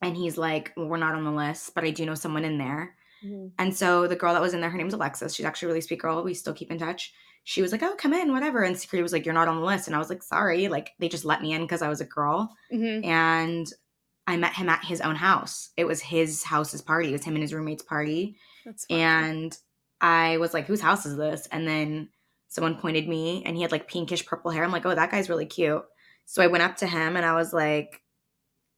and he's like, well, "We're not on the list, but I do know someone in there." Mm-hmm. And so the girl that was in there, her name's Alexis. She's actually a really sweet girl. We still keep in touch she was like, "Oh, come in, whatever." And security was like, "You're not on the list," and I was like, "Sorry." Like they just let me in because I was a girl, mm-hmm. and I met him at his own house. It was his house's party. It was him and his roommate's party, and I was like, whose house is this? And then someone pointed me and he had like pinkish purple hair. I'm like, oh, that guy's really cute. So I went up to him and I was like,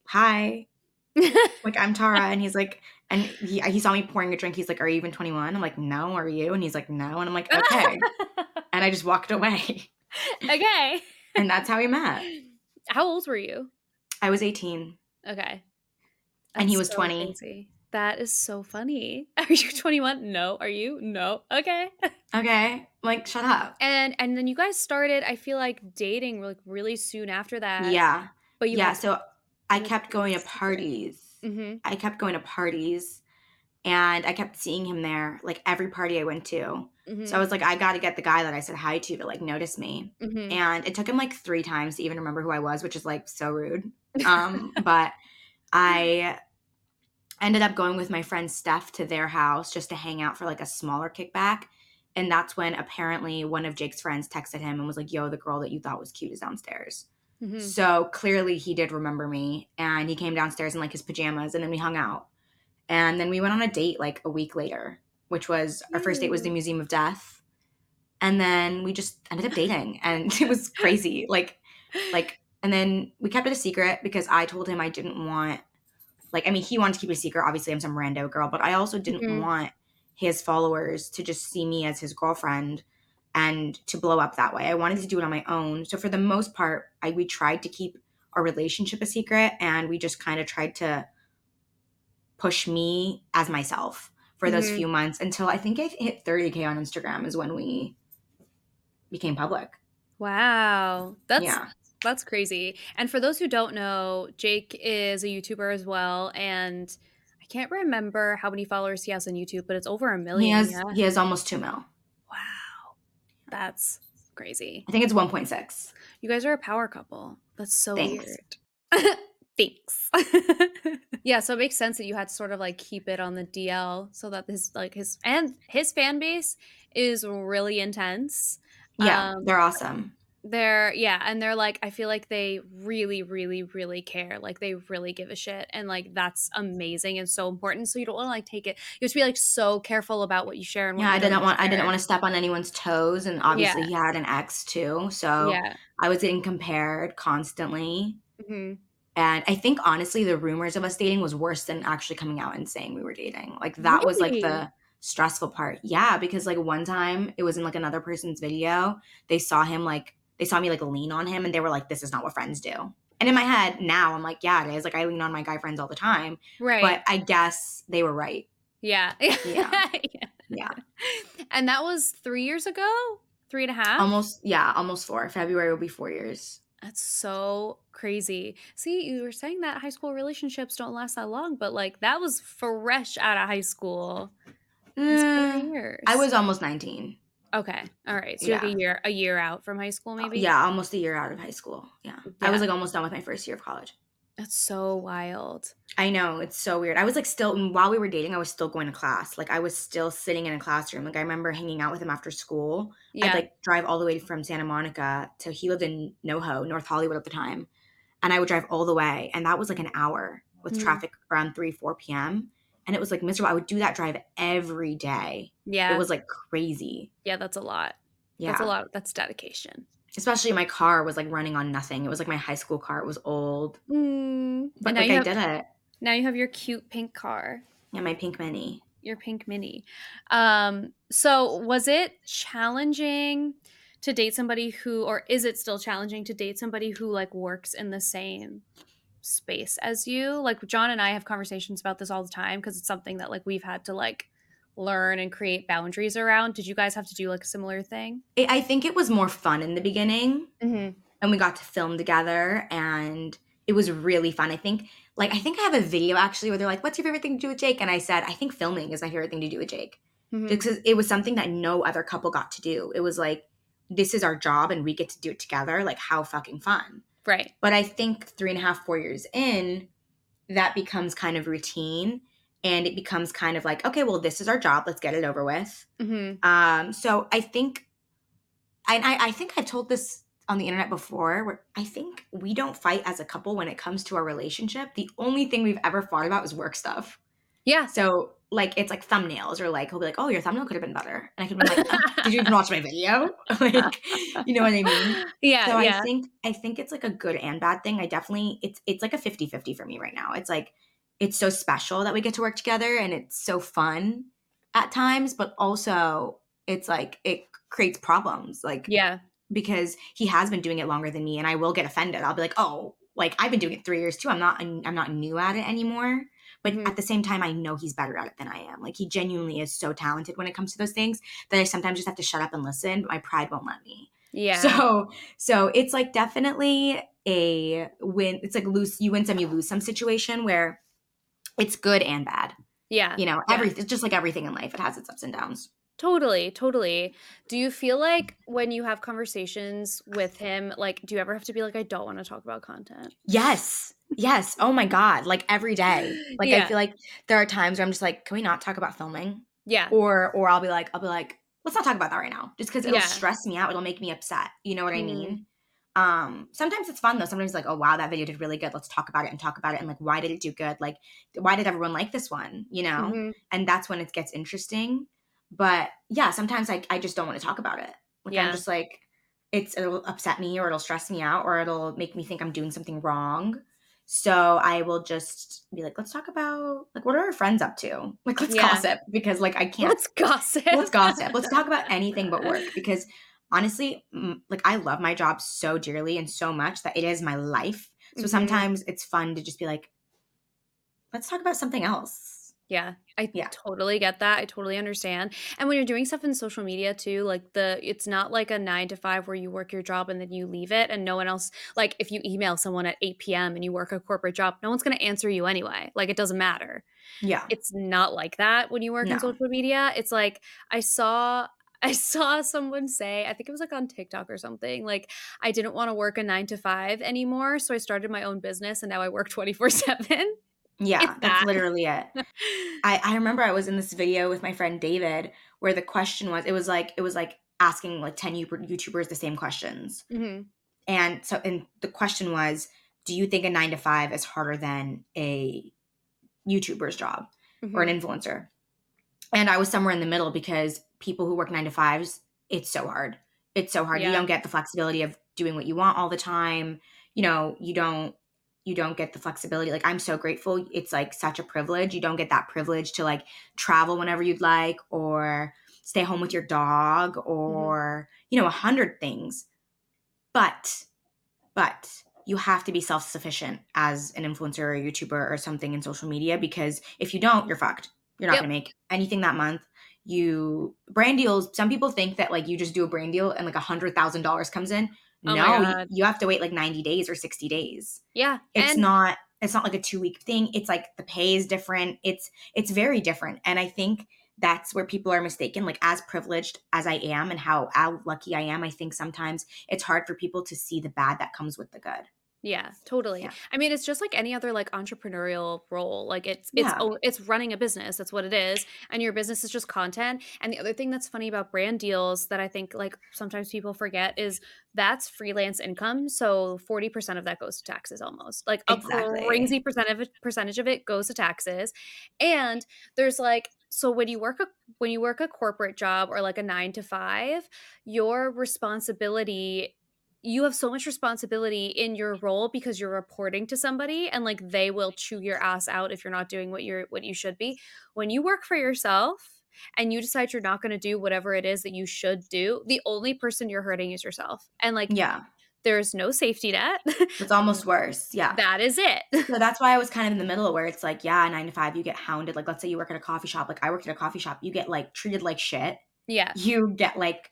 hi. like, I'm Tara. And he's like, and he, he saw me pouring a drink. He's like, are you even 21? I'm like, no, are you? And he's like, no. And I'm like, okay. and I just walked away. Okay. and that's how we met. How old were you? I was 18. Okay. That's and he was so 20. Crazy. That is so funny. Are you 21? No. Are you? No. Okay. Okay. Like shut up. And and then you guys started I feel like dating like really soon after that. Yeah. But you Yeah, so I kept going to parties. Mm-hmm. I kept going to parties and I kept seeing him there like every party I went to. Mm-hmm. So I was like I got to get the guy that I said hi to to like notice me. Mm-hmm. And it took him like 3 times to even remember who I was, which is like so rude. Um but I ended up going with my friend Steph to their house just to hang out for like a smaller kickback. And that's when apparently one of Jake's friends texted him and was like, Yo, the girl that you thought was cute is downstairs. Mm-hmm. So clearly he did remember me and he came downstairs in like his pajamas and then we hung out. And then we went on a date like a week later, which was our first date was the Museum of Death. And then we just ended up dating and it was crazy. like, like, and then we kept it a secret because I told him I didn't want like i mean he wanted to keep it a secret obviously i'm some rando girl but i also didn't mm-hmm. want his followers to just see me as his girlfriend and to blow up that way i wanted to do it on my own so for the most part i we tried to keep our relationship a secret and we just kind of tried to push me as myself for mm-hmm. those few months until i think i hit 30k on instagram is when we became public wow that's yeah that's crazy. And for those who don't know, Jake is a YouTuber as well, and I can't remember how many followers he has on YouTube, but it's over a million. He has yeah? he has almost two mil. Wow, that's crazy. I think it's one point six. You guys are a power couple. That's so Thanks. weird. Thanks. yeah, so it makes sense that you had to sort of like keep it on the DL so that his like his and his fan base is really intense. Yeah, um, they're awesome they're yeah and they're like i feel like they really really really care like they really give a shit and like that's amazing and so important so you don't want to like take it you have to be like so careful about what you share and yeah i didn't want share. i didn't want to step on anyone's toes and obviously yeah. he had an ex too so yeah. i was getting compared constantly mm-hmm. and i think honestly the rumors of us dating was worse than actually coming out and saying we were dating like that really? was like the stressful part yeah because like one time it was in like another person's video they saw him like they saw me like lean on him and they were like, this is not what friends do. And in my head now, I'm like, yeah, it is. Like I lean on my guy friends all the time. Right. But I guess they were right. Yeah. Yeah. yeah. And that was three years ago? Three and a half? Almost, yeah, almost four. February will be four years. That's so crazy. See, you were saying that high school relationships don't last that long, but like that was fresh out of high school. Mm, I was almost 19. Okay. All right. So yeah. like a year a year out from high school maybe? Yeah, almost a year out of high school. Yeah. yeah. I was like almost done with my first year of college. That's so wild. I know, it's so weird. I was like still while we were dating, I was still going to class. Like I was still sitting in a classroom. Like I remember hanging out with him after school. Yeah. I'd like drive all the way from Santa Monica to he lived in NoHo, North Hollywood at the time. And I would drive all the way. And that was like an hour with mm-hmm. traffic around 3, 4 p.m and it was like miserable. I would do that drive every day. Yeah. It was like crazy. Yeah, that's a lot. Yeah. That's a lot. That's dedication. Especially my car was like running on nothing. It was like my high school car. It was old. Mm. But like I have, did it. Now you have your cute pink car. Yeah, my pink mini. Your pink mini. Um, so was it challenging to date somebody who or is it still challenging to date somebody who like works in the same space as you. Like john and i have conversations about this all the time because it's something that like we've had to like learn and create boundaries around. Did you guys have to do like a similar thing? I think it was more fun in the beginning mm-hmm. and we got to film together and it was really fun. I think like i think i have a video actually where they're like what's your favorite thing to do with jake? And i said i think filming is my favorite thing to do with jake. Mm-hmm. because it was something that no other couple got to do. It was like this is our job and we get to do it together. Like how fucking fun Right. But I think three and a half, four years in, that becomes kind of routine and it becomes kind of like, okay, well, this is our job. Let's get it over with. Mm-hmm. Um, so I think, and I, I think I've told this on the internet before where I think we don't fight as a couple when it comes to our relationship. The only thing we've ever fought about is work stuff. Yeah. So like it's like thumbnails or like he'll be like, "Oh, your thumbnail could have been better," and I could be like, oh, "Did you even watch my video?" like, you know what I mean? Yeah. So yeah. I think I think it's like a good and bad thing. I definitely it's it's like a 50-50 for me right now. It's like it's so special that we get to work together and it's so fun at times, but also it's like it creates problems. Like yeah, because he has been doing it longer than me, and I will get offended. I'll be like, "Oh, like I've been doing it three years too. I'm not I'm not new at it anymore." But mm-hmm. at the same time, I know he's better at it than I am. Like he genuinely is so talented when it comes to those things that I sometimes just have to shut up and listen. But my pride won't let me. Yeah. So so it's like definitely a win. It's like lose you win some, you lose some situation where it's good and bad. Yeah. You know, everything just like everything in life, it has its ups and downs. Totally, totally. Do you feel like when you have conversations with him, like, do you ever have to be like, I don't want to talk about content? Yes. Yes. Oh my God. Like every day. Like yeah. I feel like there are times where I'm just like, can we not talk about filming? Yeah. Or or I'll be like, I'll be like, let's not talk about that right now. Just because it'll yeah. stress me out. It'll make me upset. You know what mm-hmm. I mean? Um, sometimes it's fun though. Sometimes like, oh wow, that video did really good. Let's talk about it and talk about it and like why did it do good? Like why did everyone like this one? You know? Mm-hmm. And that's when it gets interesting. But yeah, sometimes I, I just don't want to talk about it. Like yeah. I'm just like, it's it'll upset me or it'll stress me out or it'll make me think I'm doing something wrong. So I will just be like, let's talk about like what are our friends up to? Like let's yeah. gossip because like I can't Let's gossip. Let's gossip. let's talk about anything but work because honestly, like I love my job so dearly and so much that it is my life. So mm-hmm. sometimes it's fun to just be like, let's talk about something else yeah, I yeah. totally get that. I totally understand. And when you're doing stuff in social media too, like the it's not like a 9 to 5 where you work your job and then you leave it and no one else like if you email someone at 8 p.m. and you work a corporate job, no one's going to answer you anyway. Like it doesn't matter. Yeah. It's not like that when you work no. in social media. It's like I saw I saw someone say, I think it was like on TikTok or something, like, I didn't want to work a nine to five anymore. So I started my own business and now I work 24 7. Yeah, that's literally it. I, I remember I was in this video with my friend David where the question was it was like it was like asking like 10 YouTubers the same questions. Mm-hmm. And so and the question was do you think a 9 to 5 is harder than a YouTuber's job mm-hmm. or an mm-hmm. influencer? And I was somewhere in the middle because people who work 9 to 5s it's so hard. It's so hard. Yeah. You don't get the flexibility of doing what you want all the time. You know, you don't you don't get the flexibility. Like I'm so grateful. It's like such a privilege. You don't get that privilege to like travel whenever you'd like or stay home with your dog mm-hmm. or, mm-hmm. you know, a hundred things. But, but you have to be self-sufficient as an influencer or YouTuber or something in social media because if you don't, you're fucked. You're not yep. gonna make anything that month. You brand deals, some people think that like you just do a brand deal and like a hundred thousand dollars comes in. Oh no, you have to wait like 90 days or 60 days. Yeah. It's and- not it's not like a 2 week thing. It's like the pay is different. It's it's very different. And I think that's where people are mistaken like as privileged as I am and how, how lucky I am, I think sometimes it's hard for people to see the bad that comes with the good. Yeah, totally. Yeah. I mean, it's just like any other like entrepreneurial role. Like it's it's yeah. it's running a business. That's what it is. And your business is just content. And the other thing that's funny about brand deals that I think like sometimes people forget is that's freelance income. So 40% of that goes to taxes almost. Like exactly. a crazy percentage percentage of it goes to taxes. And there's like so when you work a when you work a corporate job or like a 9 to 5, your responsibility you have so much responsibility in your role because you're reporting to somebody and like they will chew your ass out if you're not doing what you're what you should be. When you work for yourself and you decide you're not going to do whatever it is that you should do the only person you're hurting is yourself. And like yeah. there's no safety net. It's almost worse yeah. That is it. So that's why i was kind of in the middle where it's like yeah nine to five you get hounded. Like let's say you work at a coffee shop like i worked at a coffee shop you get like treated like shit. Yeah. You get like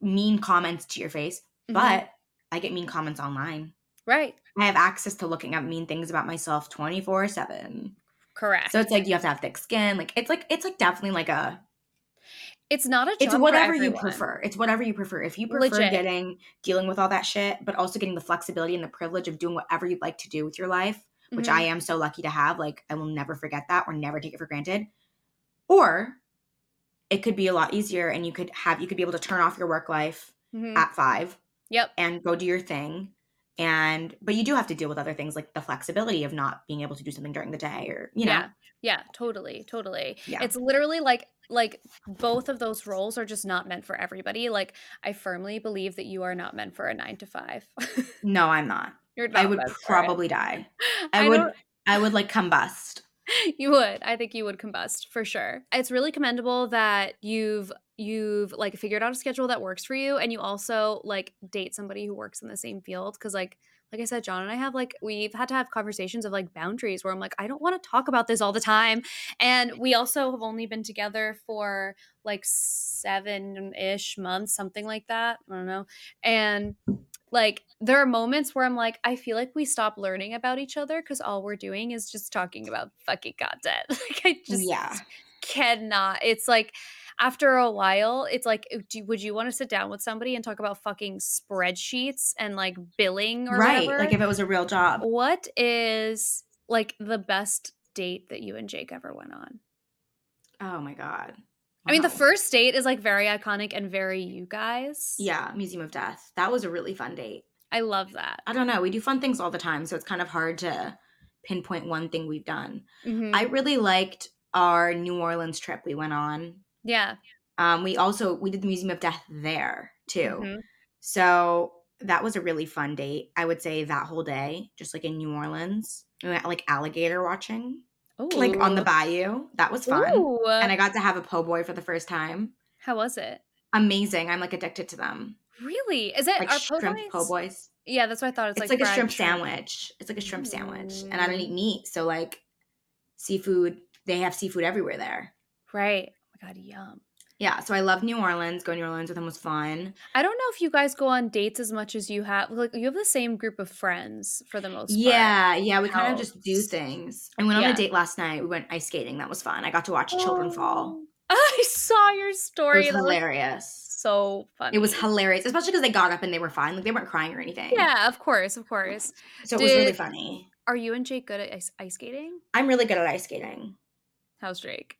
mean comments to your face Mm-hmm. But I get mean comments online. Right. I have access to looking up mean things about myself 24 7. Correct. So it's like you have to have thick skin. Like it's like it's like definitely like a it's not a it's whatever you prefer it's whatever you prefer if you prefer Legit. getting dealing with all that shit but also getting the flexibility and the privilege of doing whatever you'd like to do with your life which mm-hmm. i am so lucky to have like i will never forget that or never take it for granted or it could be a lot easier and you could have you could be able to turn off your work life mm-hmm. at five Yep. And go do your thing. And but you do have to deal with other things like the flexibility of not being able to do something during the day or you know. Yeah. Yeah. Totally. Totally. Yeah. it's literally like like both of those roles are just not meant for everybody. Like i firmly believe that you are not meant for a nine to five. No i'm not. You're not i would probably die. I, I would i would like combust. You would. I think you would combust for sure. It's really commendable that you've you've like figured out a schedule that works for you and you also like date somebody who works in the same field because like like I said, John and I have like we've had to have conversations of like boundaries where I'm like, I don't want to talk about this all the time. And we also have only been together for like seven ish months, something like that. I don't know. And like there are moments where I'm like, I feel like we stop learning about each other because all we're doing is just talking about fucking content. like I just yeah. cannot. It's like after a while, it's like, do, would you want to sit down with somebody and talk about fucking spreadsheets and like billing or right? Whatever? Like if it was a real job. What is like the best date that you and Jake ever went on? Oh my god. Wow. I mean, the first date is like very iconic and very you guys. Yeah, Museum of Death. That was a really fun date. I love that. I don't know. We do fun things all the time, so it's kind of hard to pinpoint one thing we've done. Mm-hmm. I really liked our New Orleans trip we went on. Yeah. Um, we also we did the Museum of Death there too. Mm-hmm. So that was a really fun date. I would say that whole day, just like in New Orleans. We went like alligator watching. Ooh. Like on the bayou. That was fun. Ooh. And I got to have a po' boy for the first time. How was it? Amazing. I'm like addicted to them. Really? Is it like shrimp po' boys? Yeah, that's what I thought. It's, it's like, like a shrimp, shrimp, sandwich. It's like a shrimp mm. sandwich. And I don't eat meat. So like seafood, they have seafood everywhere there. Right god, yum. Yeah, so I love New Orleans. Going to New Orleans with him was fun. I don't know if you guys go on dates as much as you have. Like you have the same group of friends for the most part. Yeah, yeah, we kind of just do things. I went yeah. on a date last night. We went ice skating. That was fun. I got to watch oh. children fall. I saw your story. It was hilarious. so funny. It was hilarious, especially because they got up and they were fine. Like they weren't crying or anything. Yeah, of course, of course. So Did, it was really funny. Are you and Jake good at ice, ice skating? I'm really good at ice skating. How's Jake?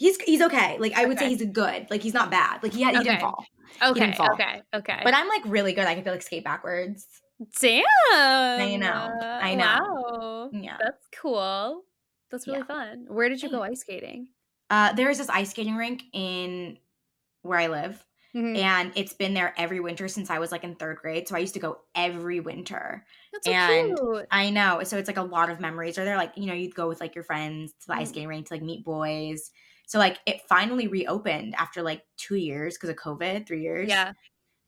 He's he's okay. Like I would okay. say he's good. Like he's not bad. Like he had, he okay. didn't fall. Okay. Didn't fall. Okay. Okay. But I'm like really good. I can feel like skate backwards. Damn. I know. I know. Wow. Yeah. That's cool. That's really yeah. fun. Where did you go ice skating? Uh, there is this ice skating rink in where I live. Mm-hmm. And it's been there every winter since I was like in third grade. So I used to go every winter. That's so and cute. I know. So it's like a lot of memories. Or they're like, you know, you'd go with like your friends to the mm-hmm. ice skating rink to like meet boys. So like it finally reopened after like two years because of COVID, three years. Yeah.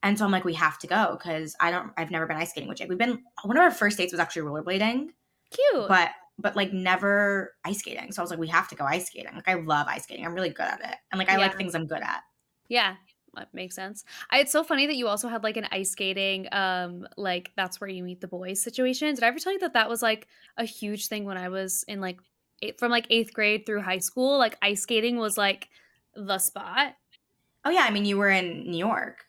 And so I'm like, we have to go because I don't. I've never been ice skating with Jake. We've been one of our first dates was actually rollerblading. Cute. But but like never ice skating. So I was like, we have to go ice skating. Like I love ice skating. I'm really good at it, and like I yeah. like things I'm good at. Yeah, that makes sense. I, it's so funny that you also had like an ice skating, um, like that's where you meet the boys situation. Did I ever tell you that that was like a huge thing when I was in like from like eighth grade through high school, like ice skating was like the spot. Oh yeah, I mean you were in New York,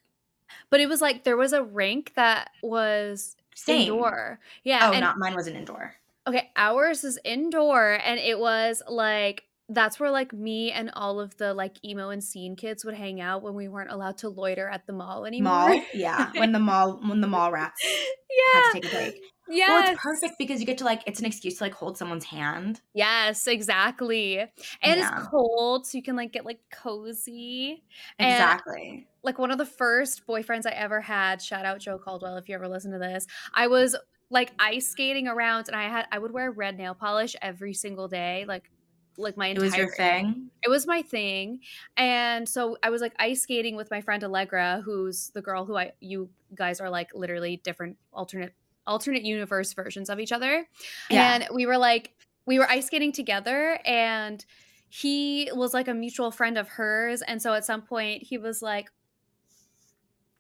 but it was like there was a rink that was Same. indoor. Yeah. Oh, and, not mine wasn't indoor. Okay, ours is indoor, and it was like that's where like me and all of the like emo and scene kids would hang out when we weren't allowed to loiter at the mall anymore. Mall, yeah. when the mall when the mall rats yeah. had to take a break. Yeah. Well, it's perfect because you get to like it's an excuse to like hold someone's hand. Yes, exactly. And yeah. it's cold, so you can like get like cozy. Exactly. And, like one of the first boyfriends I ever had, shout out Joe Caldwell if you ever listen to this. I was like ice skating around and I had I would wear red nail polish every single day, like like my entire it was your thing it was my thing and so i was like ice skating with my friend allegra who's the girl who i you guys are like literally different alternate alternate universe versions of each other yeah. and we were like we were ice skating together and he was like a mutual friend of hers and so at some point he was like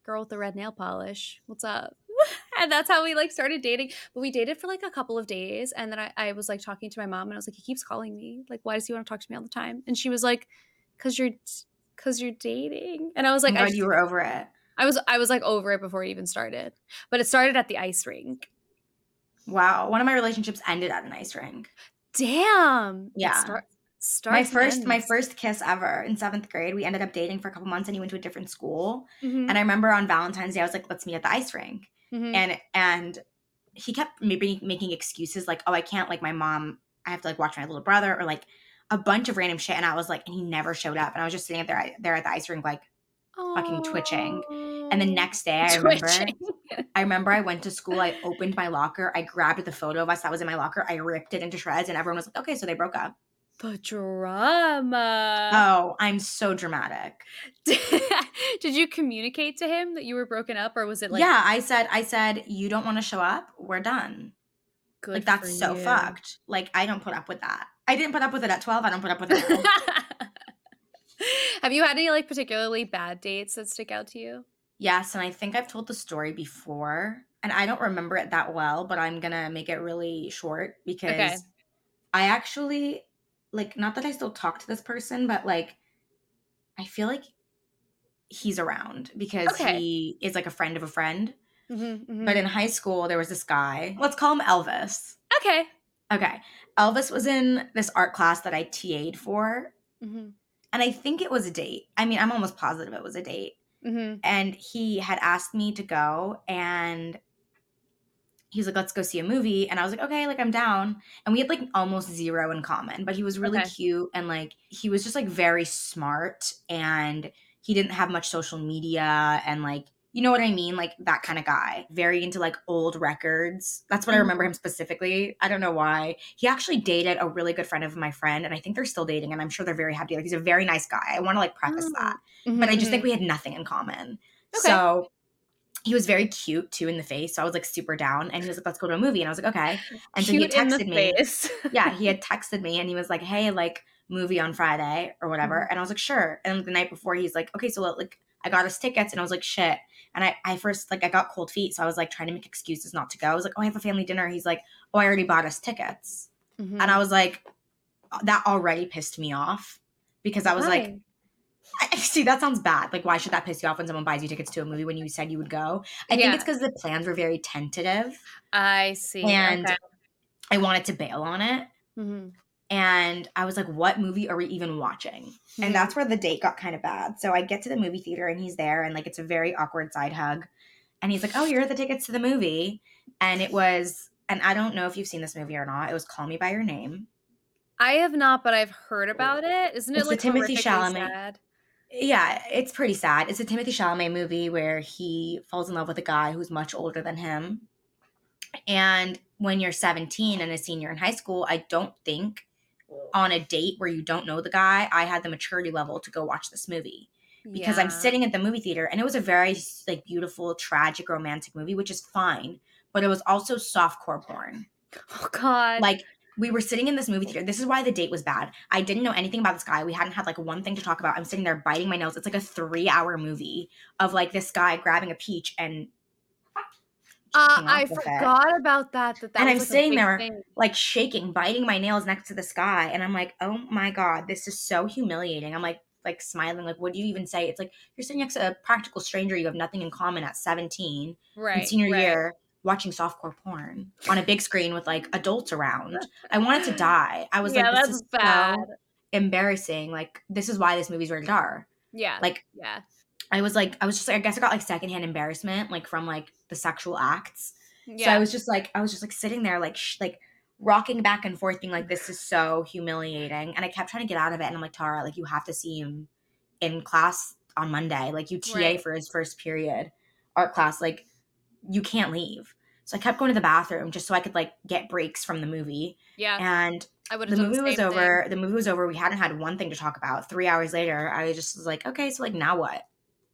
girl with the red nail polish what's up and that's how we like started dating. But we dated for like a couple of days. And then I, I was like talking to my mom and I was like, he keeps calling me. Like, why does he want to talk to me all the time? And she was like, cause you're, cause you're dating. And I was like, oh I you were over it. I was, I was like over it before it even started, but it started at the ice rink. Wow. One of my relationships ended at an ice rink. Damn. Yeah. Start, my first ends. my first kiss ever in seventh grade. We ended up dating for a couple months, and he went to a different school. Mm-hmm. And I remember on Valentine's Day, I was like, "Let's meet at the ice rink." Mm-hmm. And and he kept maybe making excuses like, oh, I can't, like, my mom, I have to, like, watch my little brother, or like a bunch of random shit. And I was like, and he never showed up. And I was just sitting there, there at the ice rink, like, fucking twitching. And the next day, I remember, I remember I went to school. I opened my locker. I grabbed the photo of us that was in my locker. I ripped it into shreds, and everyone was like, "Okay, so they broke up." The drama. Oh, I'm so dramatic. Did you communicate to him that you were broken up, or was it like? Yeah, I said, I said, you don't want to show up. We're done. Good like that's so you. fucked. Like I don't put up with that. I didn't put up with it at 12. I don't put up with it. Have you had any like particularly bad dates that stick out to you? Yes, and I think I've told the story before, and I don't remember it that well, but I'm gonna make it really short because okay. I actually like not that I still talk to this person, but like I feel like he's around because okay. he is like a friend of a friend. Mm-hmm, mm-hmm. But in high school, there was this guy. Let's call him Elvis. Okay. Okay. Elvis was in this art class that I TA'd for. Mm-hmm. And I think it was a date. I mean, I'm almost positive it was a date. Mm-hmm. And he had asked me to go, and he's like, let's go see a movie. And I was like, okay, like I'm down. And we had like almost zero in common, but he was really okay. cute and like he was just like very smart and he didn't have much social media and like you know what I mean? Like that kind of guy. Very into like old records. That's what I remember mm-hmm. him specifically. I don't know why. He actually dated a really good friend of my friend, and I think they're still dating, and I'm sure they're very happy. Like he's a very nice guy. I want to like preface mm-hmm. that. Mm-hmm. But I just think mm-hmm. we had nothing in common. Okay. So he was very cute too in the face. So I was like super down. And he was like, let's go to a movie. And I was like, okay. And cute so he texted me. yeah, he had texted me and he was like, hey, like movie on Friday or whatever. Mm-hmm. And I was like, sure. And the night before, he's like, okay, so like I got us tickets. And I was like, shit. And I, I first like I got cold feet. So I was like trying to make excuses not to go. I was like, oh, I have a family dinner. He's like, oh, I already bought us tickets. Mm-hmm. And I was like, that already pissed me off because I was Why? like, I, see, that sounds bad. Like, why should that piss you off when someone buys you tickets to a movie when you said you would go? I yeah. think it's because the plans were very tentative. I see. And okay. I wanted to bail on it. Mm-hmm. And I was like, what movie are we even watching? Mm-hmm. And that's where the date got kind of bad. So I get to the movie theater and he's there, and like, it's a very awkward side hug. And he's like, oh, you're the tickets to the movie. And it was, and I don't know if you've seen this movie or not, it was Call Me By Your Name. I have not, but I've heard about it. Isn't it it's like Timothée Chalamet? Sad? Yeah, it's pretty sad. It's a Timothée Chalamet movie where he falls in love with a guy who's much older than him. And when you're 17 and a senior in high school, I don't think on a date where you don't know the guy, I had the maturity level to go watch this movie. Because yeah. I'm sitting at the movie theater and it was a very like beautiful, tragic, romantic movie, which is fine, but it was also softcore porn. Oh god. Like we were sitting in this movie theater. This is why the date was bad. I didn't know anything about this guy. We hadn't had like one thing to talk about. I'm sitting there biting my nails. It's like a three hour movie of like this guy grabbing a peach and. Uh, I forgot it. about that. That, that and I'm like sitting there thing. like shaking, biting my nails next to the guy, and I'm like, "Oh my god, this is so humiliating." I'm like, like smiling, like, "What do you even say?" It's like you're sitting next to a practical stranger you have nothing in common at 17, right? In senior right. year, watching softcore porn on a big screen with like adults around. I wanted to die. I was yeah, like, this is bad. so embarrassing. Like, this is why this movie's rated R. Yeah. Like, yeah. I was like, I was just like, I guess I got like secondhand embarrassment, like from like the sexual acts. Yeah. So I was just like, I was just like sitting there, like, sh- like rocking back and forth, being like, this is so humiliating. And I kept trying to get out of it. And I'm like, Tara, like, you have to see him in class on Monday. Like, you TA right. for his first period art class. Like, you can't leave. So I kept going to the bathroom just so I could like get breaks from the movie. Yeah. And I would the movie the was over. Thing. The movie was over. We hadn't had one thing to talk about. Three hours later, I just was like, okay, so like now what?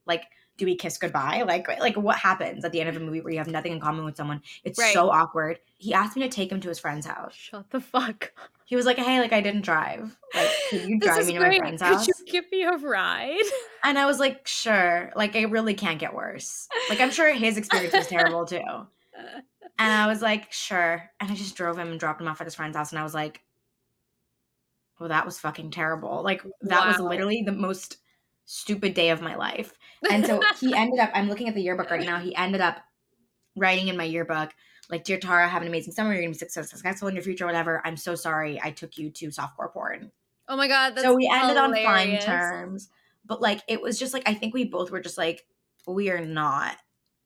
Like, do we kiss goodbye? Like, like what happens at the end of a movie where you have nothing in common with someone? It's right. so awkward. He asked me to take him to his friend's house. Shut the fuck. He was like, hey, like I didn't drive. Like, could you drive me to my friend's house? Could you give me a ride? And I was like, sure. Like, it really can't get worse. Like, I'm sure his experience was terrible too. And I was like, sure. And I just drove him and dropped him off at his friend's house. And I was like, well, that was fucking terrible. Like, that wow. was literally the most stupid day of my life. And so he ended up, I'm looking at the yearbook right now. He ended up writing in my yearbook, like, Dear Tara, have an amazing summer. You're going to be successful in your future, whatever. I'm so sorry I took you to softcore porn. Oh my God. so we ended hilarious. on fine terms. But like, it was just like, I think we both were just like, we are not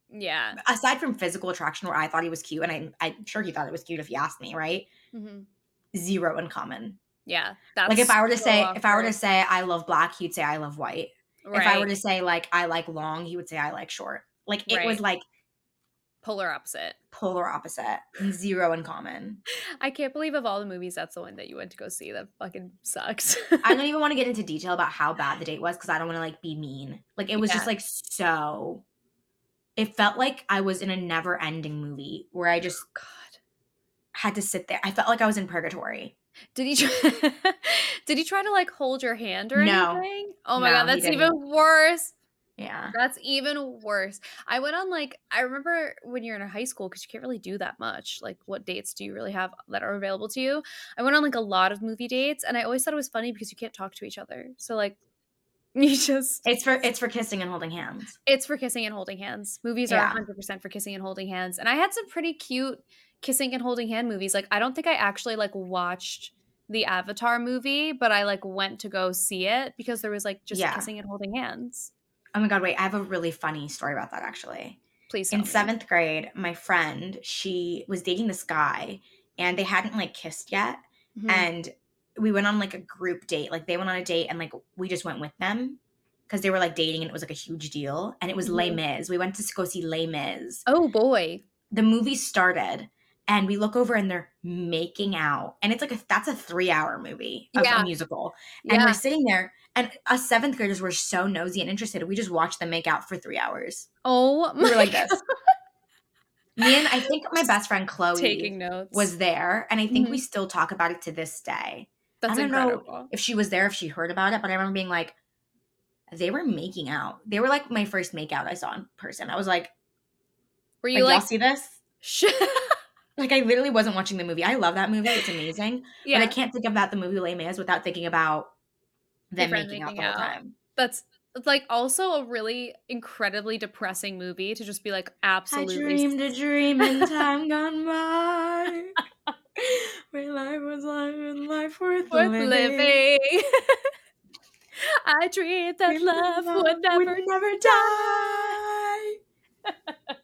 Yeah. Aside from physical attraction, where I thought he was cute, and I, I'm sure he thought it was cute if he asked me, right? Mm-hmm. Zero in common. Yeah. like if I were to so say, awkward. if I were to say I love black, he'd say I love white. Right. If I were to say like I like long, he would say I like short. Like it right. was like polar opposite. Polar opposite. Zero in common. I can't believe of all the movies, that's the one that you went to go see. That fucking sucks. I don't even want to get into detail about how bad the date was because I don't want to like be mean. Like it was yeah. just like so. It felt like I was in a never ending movie where I just God had to sit there. I felt like I was in purgatory. Did he try, did he try to like hold your hand or no. anything? Oh my no, god, that's even worse. Yeah. That's even worse. I went on like I remember when you're in high school because you can't really do that much. Like what dates do you really have that are available to you? I went on like a lot of movie dates and I always thought it was funny because you can't talk to each other. So like you just It's for it's for kissing and holding hands. It's for kissing and holding hands. Movies yeah. are 100% for kissing and holding hands. And I had some pretty cute kissing and holding hand movies. Like I don't think I actually like watched the Avatar movie, but I like went to go see it because there was like just yeah. kissing and holding hands. Oh my god, wait, I have a really funny story about that actually. Please. In seventh grade, my friend, she was dating this guy and they hadn't like kissed yet. Mm-hmm. And we went on like a group date. Like they went on a date and like we just went with them because they were like dating and it was like a huge deal. And it was mm-hmm. Les Mis. We went to go see Les Mis. Oh boy. The movie started and we look over and they're making out. And it's like a that's a three hour movie of yeah. a musical. And yeah. we're sitting there and us seventh graders were so nosy and interested. We just watched them make out for three hours. Oh, we were like this. Me and I think my best friend Chloe taking notes was there, and I think mm-hmm. we still talk about it to this day. That's I don't incredible. know if she was there, if she heard about it, but I remember being like, they were making out. They were like my first makeout I saw in person. I was like, were you like, like see this? like I literally wasn't watching the movie. I love that movie. It's amazing. yeah. But I can't think about the movie Les Mis without thinking about them making, making, out the whole time. That's like also a really incredibly depressing movie to just be like absolutely. I dreamed a dream in time gone by. Where life was life and life worth, worth living. living. I dreamed that love, love, would never, would never die.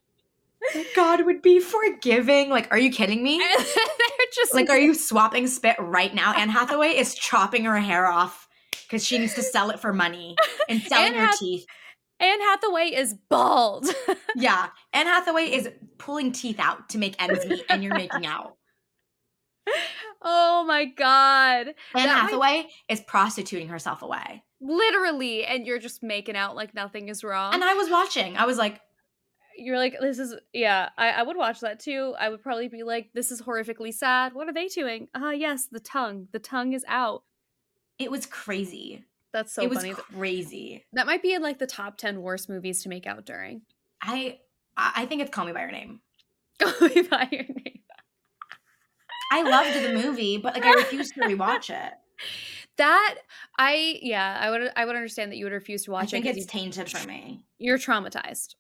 God would be forgiving. Like, are you kidding me? They're just like, are you swapping spit right now? Anne Hathaway is chopping her hair off because she needs to sell it for money and selling Anne her Hath- teeth. Anne Hathaway is bald. yeah. Anne Hathaway is pulling teeth out to make ends meet, and you're making out. Oh my God. Anne that Hathaway might- is prostituting herself away. Literally. And you're just making out like nothing is wrong. And I was watching. I was like, you're like, this is, yeah, I, I would watch that too. I would probably be like, this is horrifically sad. What are they doing? Ah, uh, yes, the tongue. The tongue is out. It was crazy. That's so it funny. was crazy. That might be in like the top ten worst movies to make out during. I I think it's Call Me by Your Name. Call Me by Your Name. I loved the movie, but like I refused to rewatch it. That I yeah, I would I would understand that you would refuse to watch it. I think it. it's tainted for me. You're traumatized.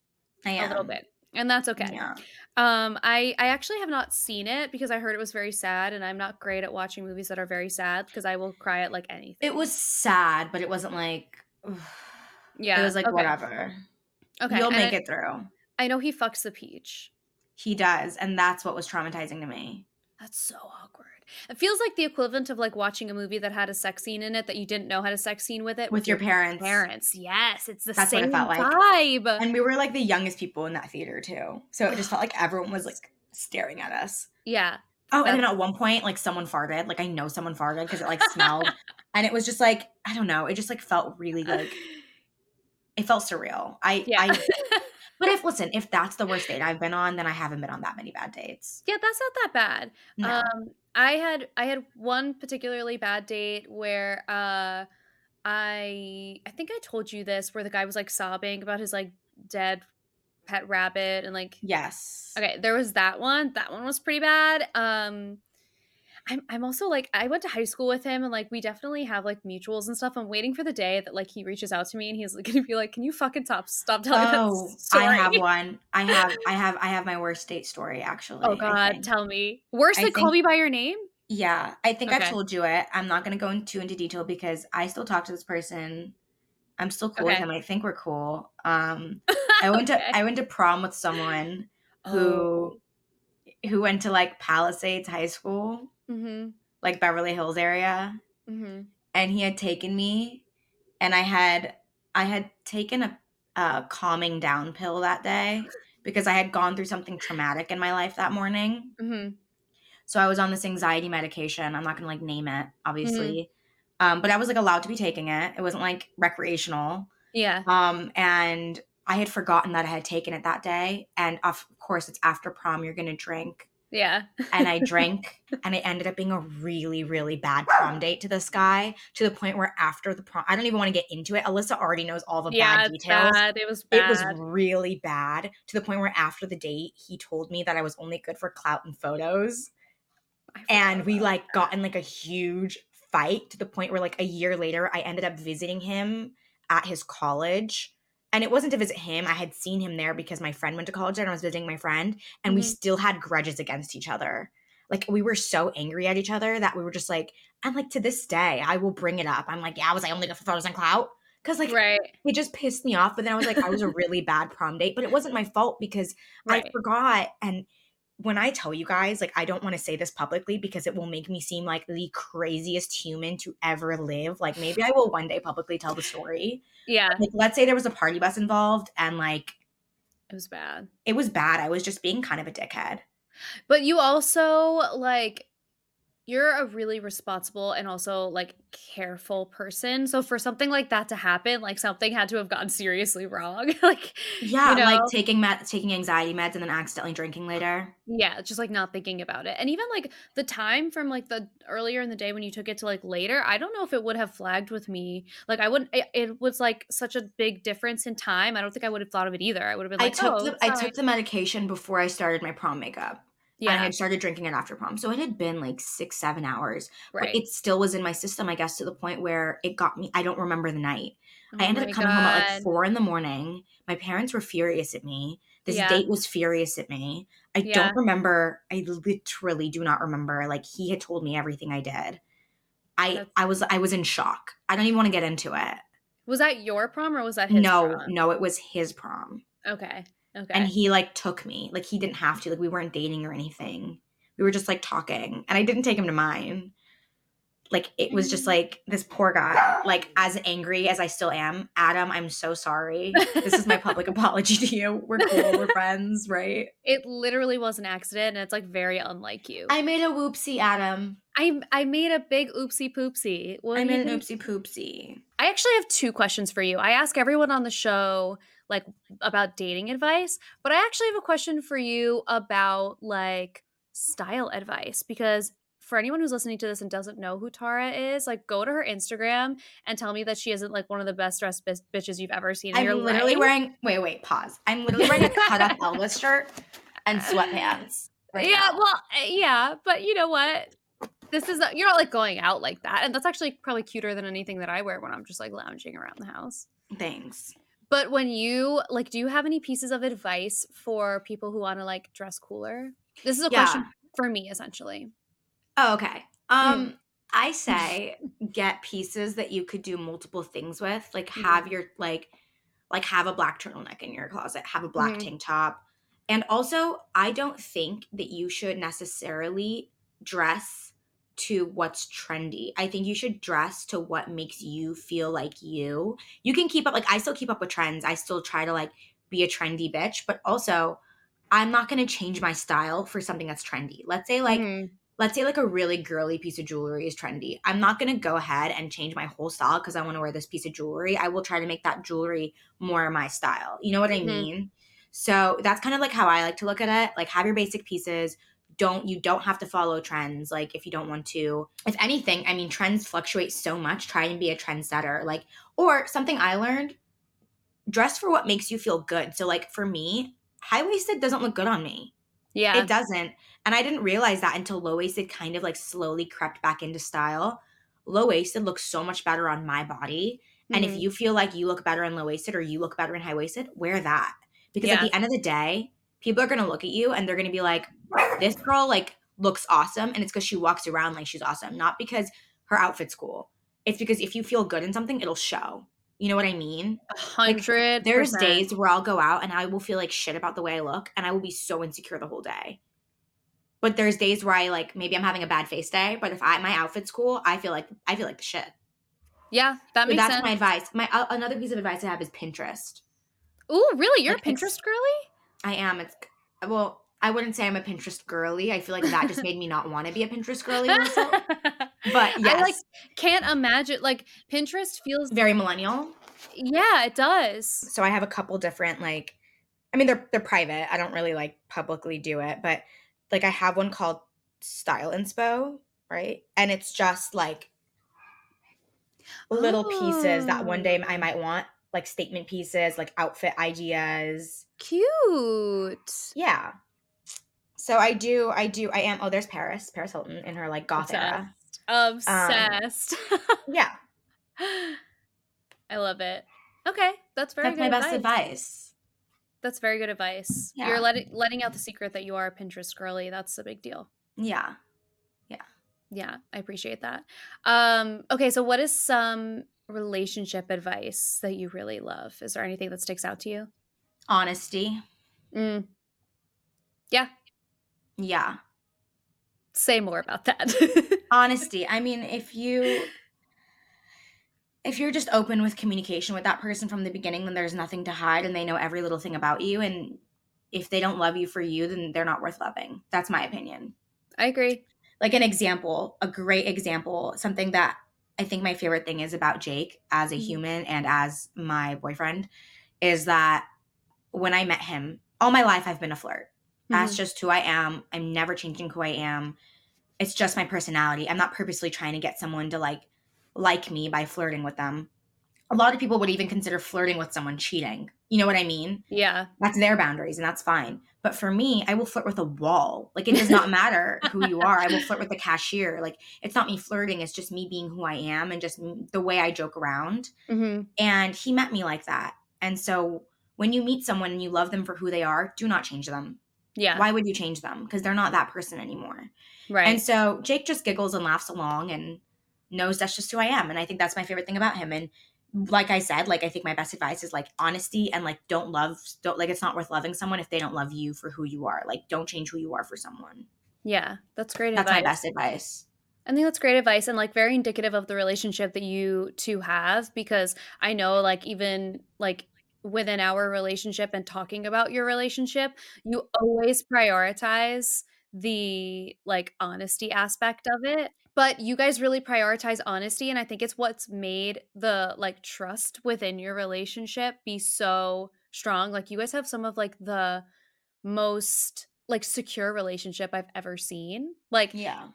I am. A little bit. And that's okay. Yeah. Um, I I actually have not seen it because I heard it was very sad, and I'm not great at watching movies that are very sad because I will cry at like anything. It was sad, but it wasn't like. Yeah, it was like okay. whatever. Okay, you'll make I, it through. I know he fucks the peach. He does, and that's what was traumatizing to me. That's so awkward. It feels like the equivalent of like watching a movie that had a sex scene in it that you didn't know had a sex scene with it with, with your, your, parents. Parents, yes, it's the That's same what it felt vibe. Like. And we were like the youngest people in that theater too, so it just felt like everyone was like staring at us. Yeah. Oh, and then at one point, like someone farted. Like I know someone farted because it like smelled, and it was just like I don't know. It just like felt really like it felt surreal. I yeah. I But if listen, if that's the worst date I've been on, then I haven't been on that many bad dates. Yeah, that's not that bad. No. Um, I had I had one particularly bad date where uh I I think I told you this where the guy was like sobbing about his like dead pet rabbit and like yes. Okay, there was that one. That one was pretty bad. Um I'm I'm also like I went to high school with him and like we definitely have like mutuals and stuff. I'm waiting for the day that like he reaches out to me and he's like, gonna be like, "Can you fucking stop stop telling oh, that story?" I have one. I have I have I have my worst date story actually. Oh god, tell me. Worse than think, call me by your name? Yeah, I think okay. I've told you it. I'm not gonna go into into detail because I still talk to this person. I'm still cool okay. with him. I think we're cool. Um, I went okay. to I went to prom with someone who oh. Who went to like Palisades High School, mm-hmm. like Beverly Hills area, mm-hmm. and he had taken me, and I had I had taken a, a calming down pill that day because I had gone through something traumatic in my life that morning. Mm-hmm. So I was on this anxiety medication. I'm not gonna like name it, obviously. Mm-hmm. Um, but I was like allowed to be taking it. It wasn't like recreational. Yeah. Um, and I had forgotten that I had taken it that day. And of course, it's after prom. You're gonna drink. Yeah. and I drank, and it ended up being a really, really bad prom date to this guy to the point where after the prom, I don't even want to get into it. Alyssa already knows all the yeah, bad details. Bad. It was bad. It was really bad to the point where after the date, he told me that I was only good for clout and photos. And we like that. got in like a huge fight to the point where like a year later, I ended up visiting him at his college and it wasn't to visit him. I had seen him there because my friend went to college there and I was visiting my friend, and mm-hmm. we still had grudges against each other. Like we were so angry at each other that we were just like, and like to this day, I will bring it up. I'm like, yeah, I was I only good for photos and clout? Because like right. it just pissed me off. But then I was like, I was a really bad prom date, but it wasn't my fault because right. I forgot and when I tell you guys, like, I don't want to say this publicly because it will make me seem like the craziest human to ever live. Like, maybe I will one day publicly tell the story. Yeah. Like, let's say there was a party bus involved and, like, it was bad. It was bad. I was just being kind of a dickhead. But you also, like, you're a really responsible and also like careful person. So for something like that to happen, like something had to have gone seriously wrong. like yeah, you know? like taking med- taking anxiety meds and then accidentally drinking later. Yeah, just like not thinking about it. And even like the time from like the earlier in the day when you took it to like later, I don't know if it would have flagged with me. Like I wouldn't. It, it was like such a big difference in time. I don't think I would have thought of it either. I would have been like, I took oh, the, I took the medication before I started my prom makeup. Yeah. And I had started drinking it after prom. So it had been like six, seven hours. Right. But it still was in my system, I guess, to the point where it got me. I don't remember the night. Oh I ended up coming God. home at like four in the morning. My parents were furious at me. This yeah. date was furious at me. I yeah. don't remember. I literally do not remember. Like he had told me everything I did. I That's... I was I was in shock. I don't even want to get into it. Was that your prom or was that his no, prom? No, it was his prom. Okay. Okay. And he like took me. Like he didn't have to. Like we weren't dating or anything. We were just like talking. And I didn't take him to mine. Like it was just like this poor guy, like as angry as I still am. Adam, I'm so sorry. This is my public apology to you. We're cool, we're friends, right? It literally was an accident and it's like very unlike you. I made a whoopsie, Adam. I I made a big oopsie poopsie. What I made an oopsie poopsie. I actually have two questions for you. I ask everyone on the show like about dating advice, but I actually have a question for you about like style advice because for anyone who's listening to this and doesn't know who Tara is, like go to her Instagram and tell me that she isn't like one of the best dressed b- bitches you've ever seen. I'm literally life. wearing. Wait, wait, pause. I'm literally wearing a cut up Elvis shirt and sweatpants. Right yeah, now. well, eh, yeah, but you know what? This is a, you're not like going out like that, and that's actually probably cuter than anything that I wear when I'm just like lounging around the house. Thanks. But when you like, do you have any pieces of advice for people who want to like dress cooler? This is a yeah. question for me essentially. Oh, okay. Um, mm. I say get pieces that you could do multiple things with. Like mm-hmm. have your like like have a black turtleneck in your closet, have a black mm-hmm. tank top. And also, I don't think that you should necessarily dress to what's trendy. I think you should dress to what makes you feel like you. You can keep up like I still keep up with trends. I still try to like be a trendy bitch, but also I'm not going to change my style for something that's trendy. Let's say like mm-hmm. Let's say like a really girly piece of jewelry is trendy. I'm not going to go ahead and change my whole style cuz I want to wear this piece of jewelry. I will try to make that jewelry more my style. You know what mm-hmm. I mean? So that's kind of like how I like to look at it. Like have your basic pieces, don't you don't have to follow trends like if you don't want to if anything i mean trends fluctuate so much try and be a trendsetter like or something i learned dress for what makes you feel good so like for me high-waisted doesn't look good on me yeah it doesn't and i didn't realize that until low-waisted kind of like slowly crept back into style low-waisted looks so much better on my body mm-hmm. and if mm-hmm. you feel like you look better in low-waisted or you look better in high-waisted wear that because yeah. at the end of the day people are going to look at you and they're going to be like, this girl like looks awesome. And it's because she walks around like she's awesome, not because her outfit's cool. It's because if you feel good in something, it'll show. You know what I mean? A hundred. Like, there's days where I'll go out and I will feel like shit about the way I look, and I will be so insecure the whole day. But there's days where I like maybe I'm having a bad face day, but if I my outfit's cool, I feel like I feel like the shit. Yeah, that makes sense. that's sense. my advice. My uh, another piece of advice I have is Pinterest. Oh, really? You're like, Pinterest girly? I am. It's well, I wouldn't say I'm a Pinterest girly. I feel like that just made me not want to be a Pinterest girly. but yes. I like can't imagine like Pinterest feels very millennial. Yeah, it does. So I have a couple different like I mean they're they're private. I don't really like publicly do it, but like I have one called Style Inspo, right? And it's just like little oh. pieces that one oh. day I might want, like statement pieces, like outfit ideas. Cute. Yeah. So I do, I do, I am. Oh, there's Paris, Paris Hilton in her like goth era. Obsessed. Um, yeah. I love it. Okay, that's very. That's my best advice. advice. That's very good advice. Yeah. You're letting letting out the secret that you are a Pinterest girly. That's a big deal. Yeah. Yeah. Yeah, I appreciate that. Um, okay, so what is some relationship advice that you really love? Is there anything that sticks out to you? Honesty. Mm. Yeah, yeah. Say more about that. Honesty. I mean, if you if you're just open with communication with that person from the beginning, then there's nothing to hide and they know every little thing about you and if they don't love you for you, then they're not worth loving. That's my opinion. I agree. Like an example, a great example, something that I think my favorite thing is about Jake as a mm-hmm. human and as my boyfriend is that when I met him, all my life I've been a flirt. That's mm-hmm. just who I am. I'm never changing who I am. It's just my personality. I'm not purposely trying to get someone to like like me by flirting with them. A lot of people would even consider flirting with someone cheating. You know what I mean? Yeah. That's their boundaries and that's fine. But for me, I will flirt with a wall. Like it does not matter who you are. I will flirt with the cashier. Like it's not me flirting, it's just me being who I am and just the way I joke around. Mm-hmm. And he met me like that. And so when you meet someone and you love them for who they are, do not change them. Yeah. Why would you change them? Because they're not that person anymore. Right. And so Jake just giggles and laughs along and knows that's just who I am. And I think that's my favorite thing about him. And like I said, like I think my best advice is like honesty and like don't love don't like it's not worth loving someone if they don't love you for who you are. Like don't change who you are for someone. Yeah, that's great advice. that's advice. my best advice. I think that's great advice and like very indicative of the relationship that you two have because I know like even like within our relationship and talking about your relationship, you always prioritize the like honesty aspect of it. But you guys really prioritize honesty. And I think it's what's made the like trust within your relationship be so strong. Like, you guys have some of like the most like secure relationship I've ever seen. Like, yeah.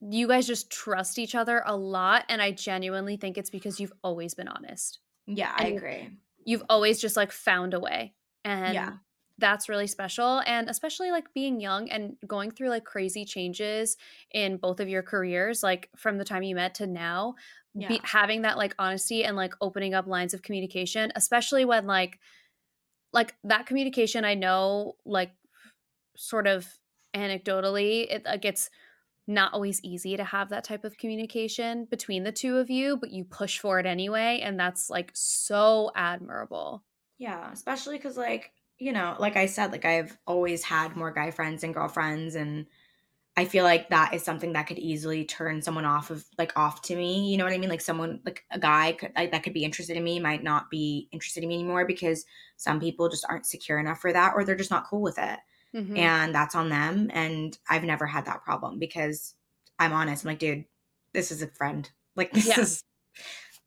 You guys just trust each other a lot. And I genuinely think it's because you've always been honest. Yeah, I agree you've always just like found a way. And yeah. that's really special. And especially like being young and going through like crazy changes in both of your careers, like from the time you met to now, yeah. be, having that like honesty and like opening up lines of communication, especially when like, like that communication, I know, like, sort of anecdotally, it like it's not always easy to have that type of communication between the two of you, but you push for it anyway. And that's like so admirable. Yeah, especially because, like, you know, like I said, like I've always had more guy friends and girlfriends. And I feel like that is something that could easily turn someone off of, like, off to me. You know what I mean? Like, someone, like a guy could, like, that could be interested in me might not be interested in me anymore because some people just aren't secure enough for that or they're just not cool with it mm-hmm. and that's on them. And I've never had that problem because I'm honest. I'm like, dude, this is a friend. Like this yeah. is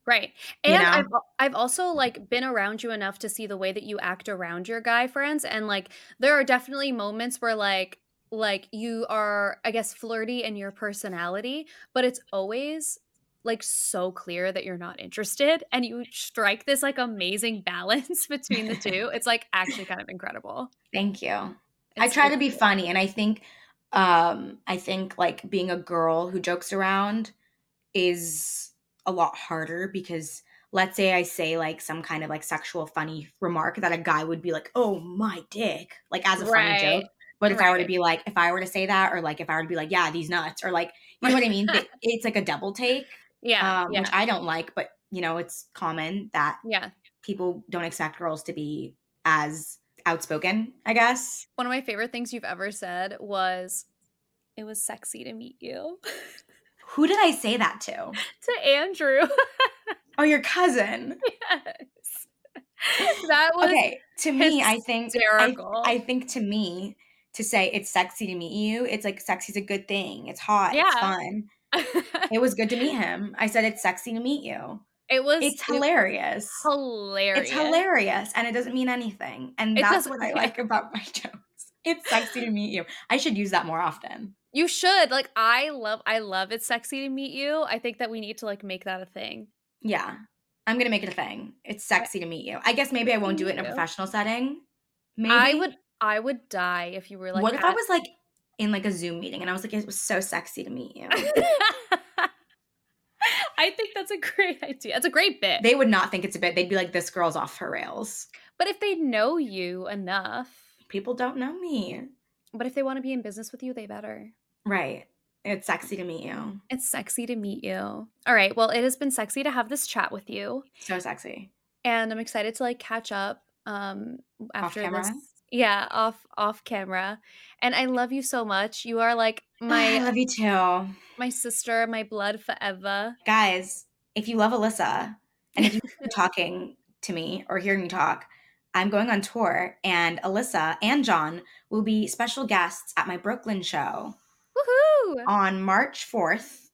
right. And you know? I've I've also like been around you enough to see the way that you act around your guy friends, and like there are definitely moments where like like you are i guess flirty in your personality but it's always like so clear that you're not interested and you strike this like amazing balance between the two it's like actually kind of incredible thank you I try to be funny, and I think, um, I think like being a girl who jokes around is a lot harder because let's say I say like some kind of like sexual funny remark that a guy would be like, "Oh my dick," like as a right. funny joke. But if right. I were to be like, if I were to say that, or like if I were to be like, "Yeah, these nuts," or like, you know what I mean? it's like a double take. Yeah, um, yeah, which I don't like. But you know, it's common that yeah people don't expect girls to be as outspoken, I guess. One of my favorite things you've ever said was, it was sexy to meet you. Who did I say that to? to Andrew. oh, your cousin. Yes. That was okay. To me, I think I, I, think to me to say it's sexy to meet you, it's like sexy's a good thing. It's hot. Yeah. It's fun. it was good to meet him. I said it's sexy to meet you. It was. It's hilarious. hilarious. It's hilarious, and it doesn't mean anything. And that's what I like about my jokes. It's sexy to meet you. I should use that more often. You should. Like I love. I love. It's sexy to meet you. I think that we need to like make that a thing. Yeah, I'm gonna make it a thing. It's sexy to meet you. I guess maybe I won't do it in a professional setting. Maybe I would. I would die if you were like. What if at- I was like in like a Zoom meeting and I was like, it was so sexy to meet you. I think that's a great idea. It's a great bit. They would not think it's a bit. They'd be like, this girl's off her rails. But if they know you enough, people don't know me. But if they want to be in business with you, they better. Right. It's sexy to meet you. It's sexy to meet you. All right. Well, it has been sexy to have this chat with you. So sexy. And I'm excited to like catch up um after this yeah, off off camera. And I love you so much. You are like my I love you too. My sister, my blood forever. Guys, if you love Alyssa and if you're talking to me or hearing me talk, I'm going on tour and Alyssa and John will be special guests at my Brooklyn show. Woohoo! On March 4th.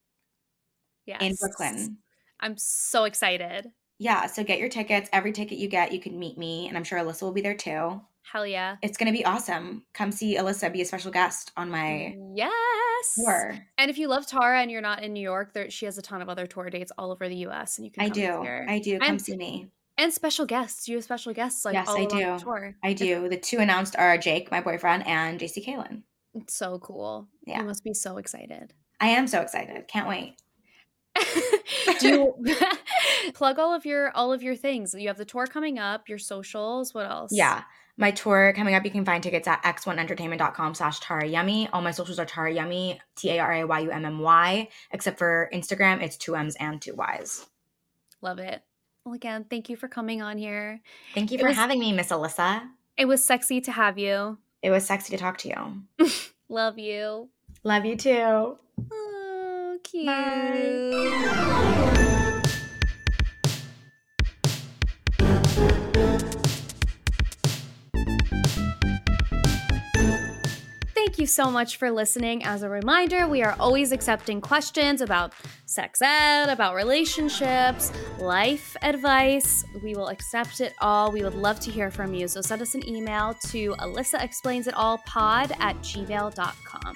Yes. In Brooklyn. I'm so excited. Yeah, so get your tickets. Every ticket you get, you can meet me, and I'm sure Alyssa will be there too. Hell yeah. It's going to be awesome. Come see Alyssa be a special guest on my yes tour. And if you love Tara and you're not in New York, there she has a ton of other tour dates all over the US and you can I do. I do. Come and, see me. And special guests. You have special guests like yes, I do. tour. I do. The two announced are Jake, my boyfriend, and JC Caylen. It's so cool. Yeah. You must be so excited. I am so excited. Can't wait. do plug all of your all of your things you have the tour coming up your socials what else yeah my tour coming up you can find tickets at x1entertainment.com slash tara yummy all my socials are tara yummy t-a-r-a-y-u-m-m-y except for instagram it's two m's and two y's. Love it. Well again thank you for coming on here. Thank you for was, having me miss alyssa. It was sexy to have you. It was sexy to talk to you. Love you. Love you too. Oh cute. Bye. Thank you so much for listening. As a reminder, we are always accepting questions about sex ed, about relationships, life advice. We will accept it all. We would love to hear from you. So send us an email to Alyssa Explains It All pod at gmail.com.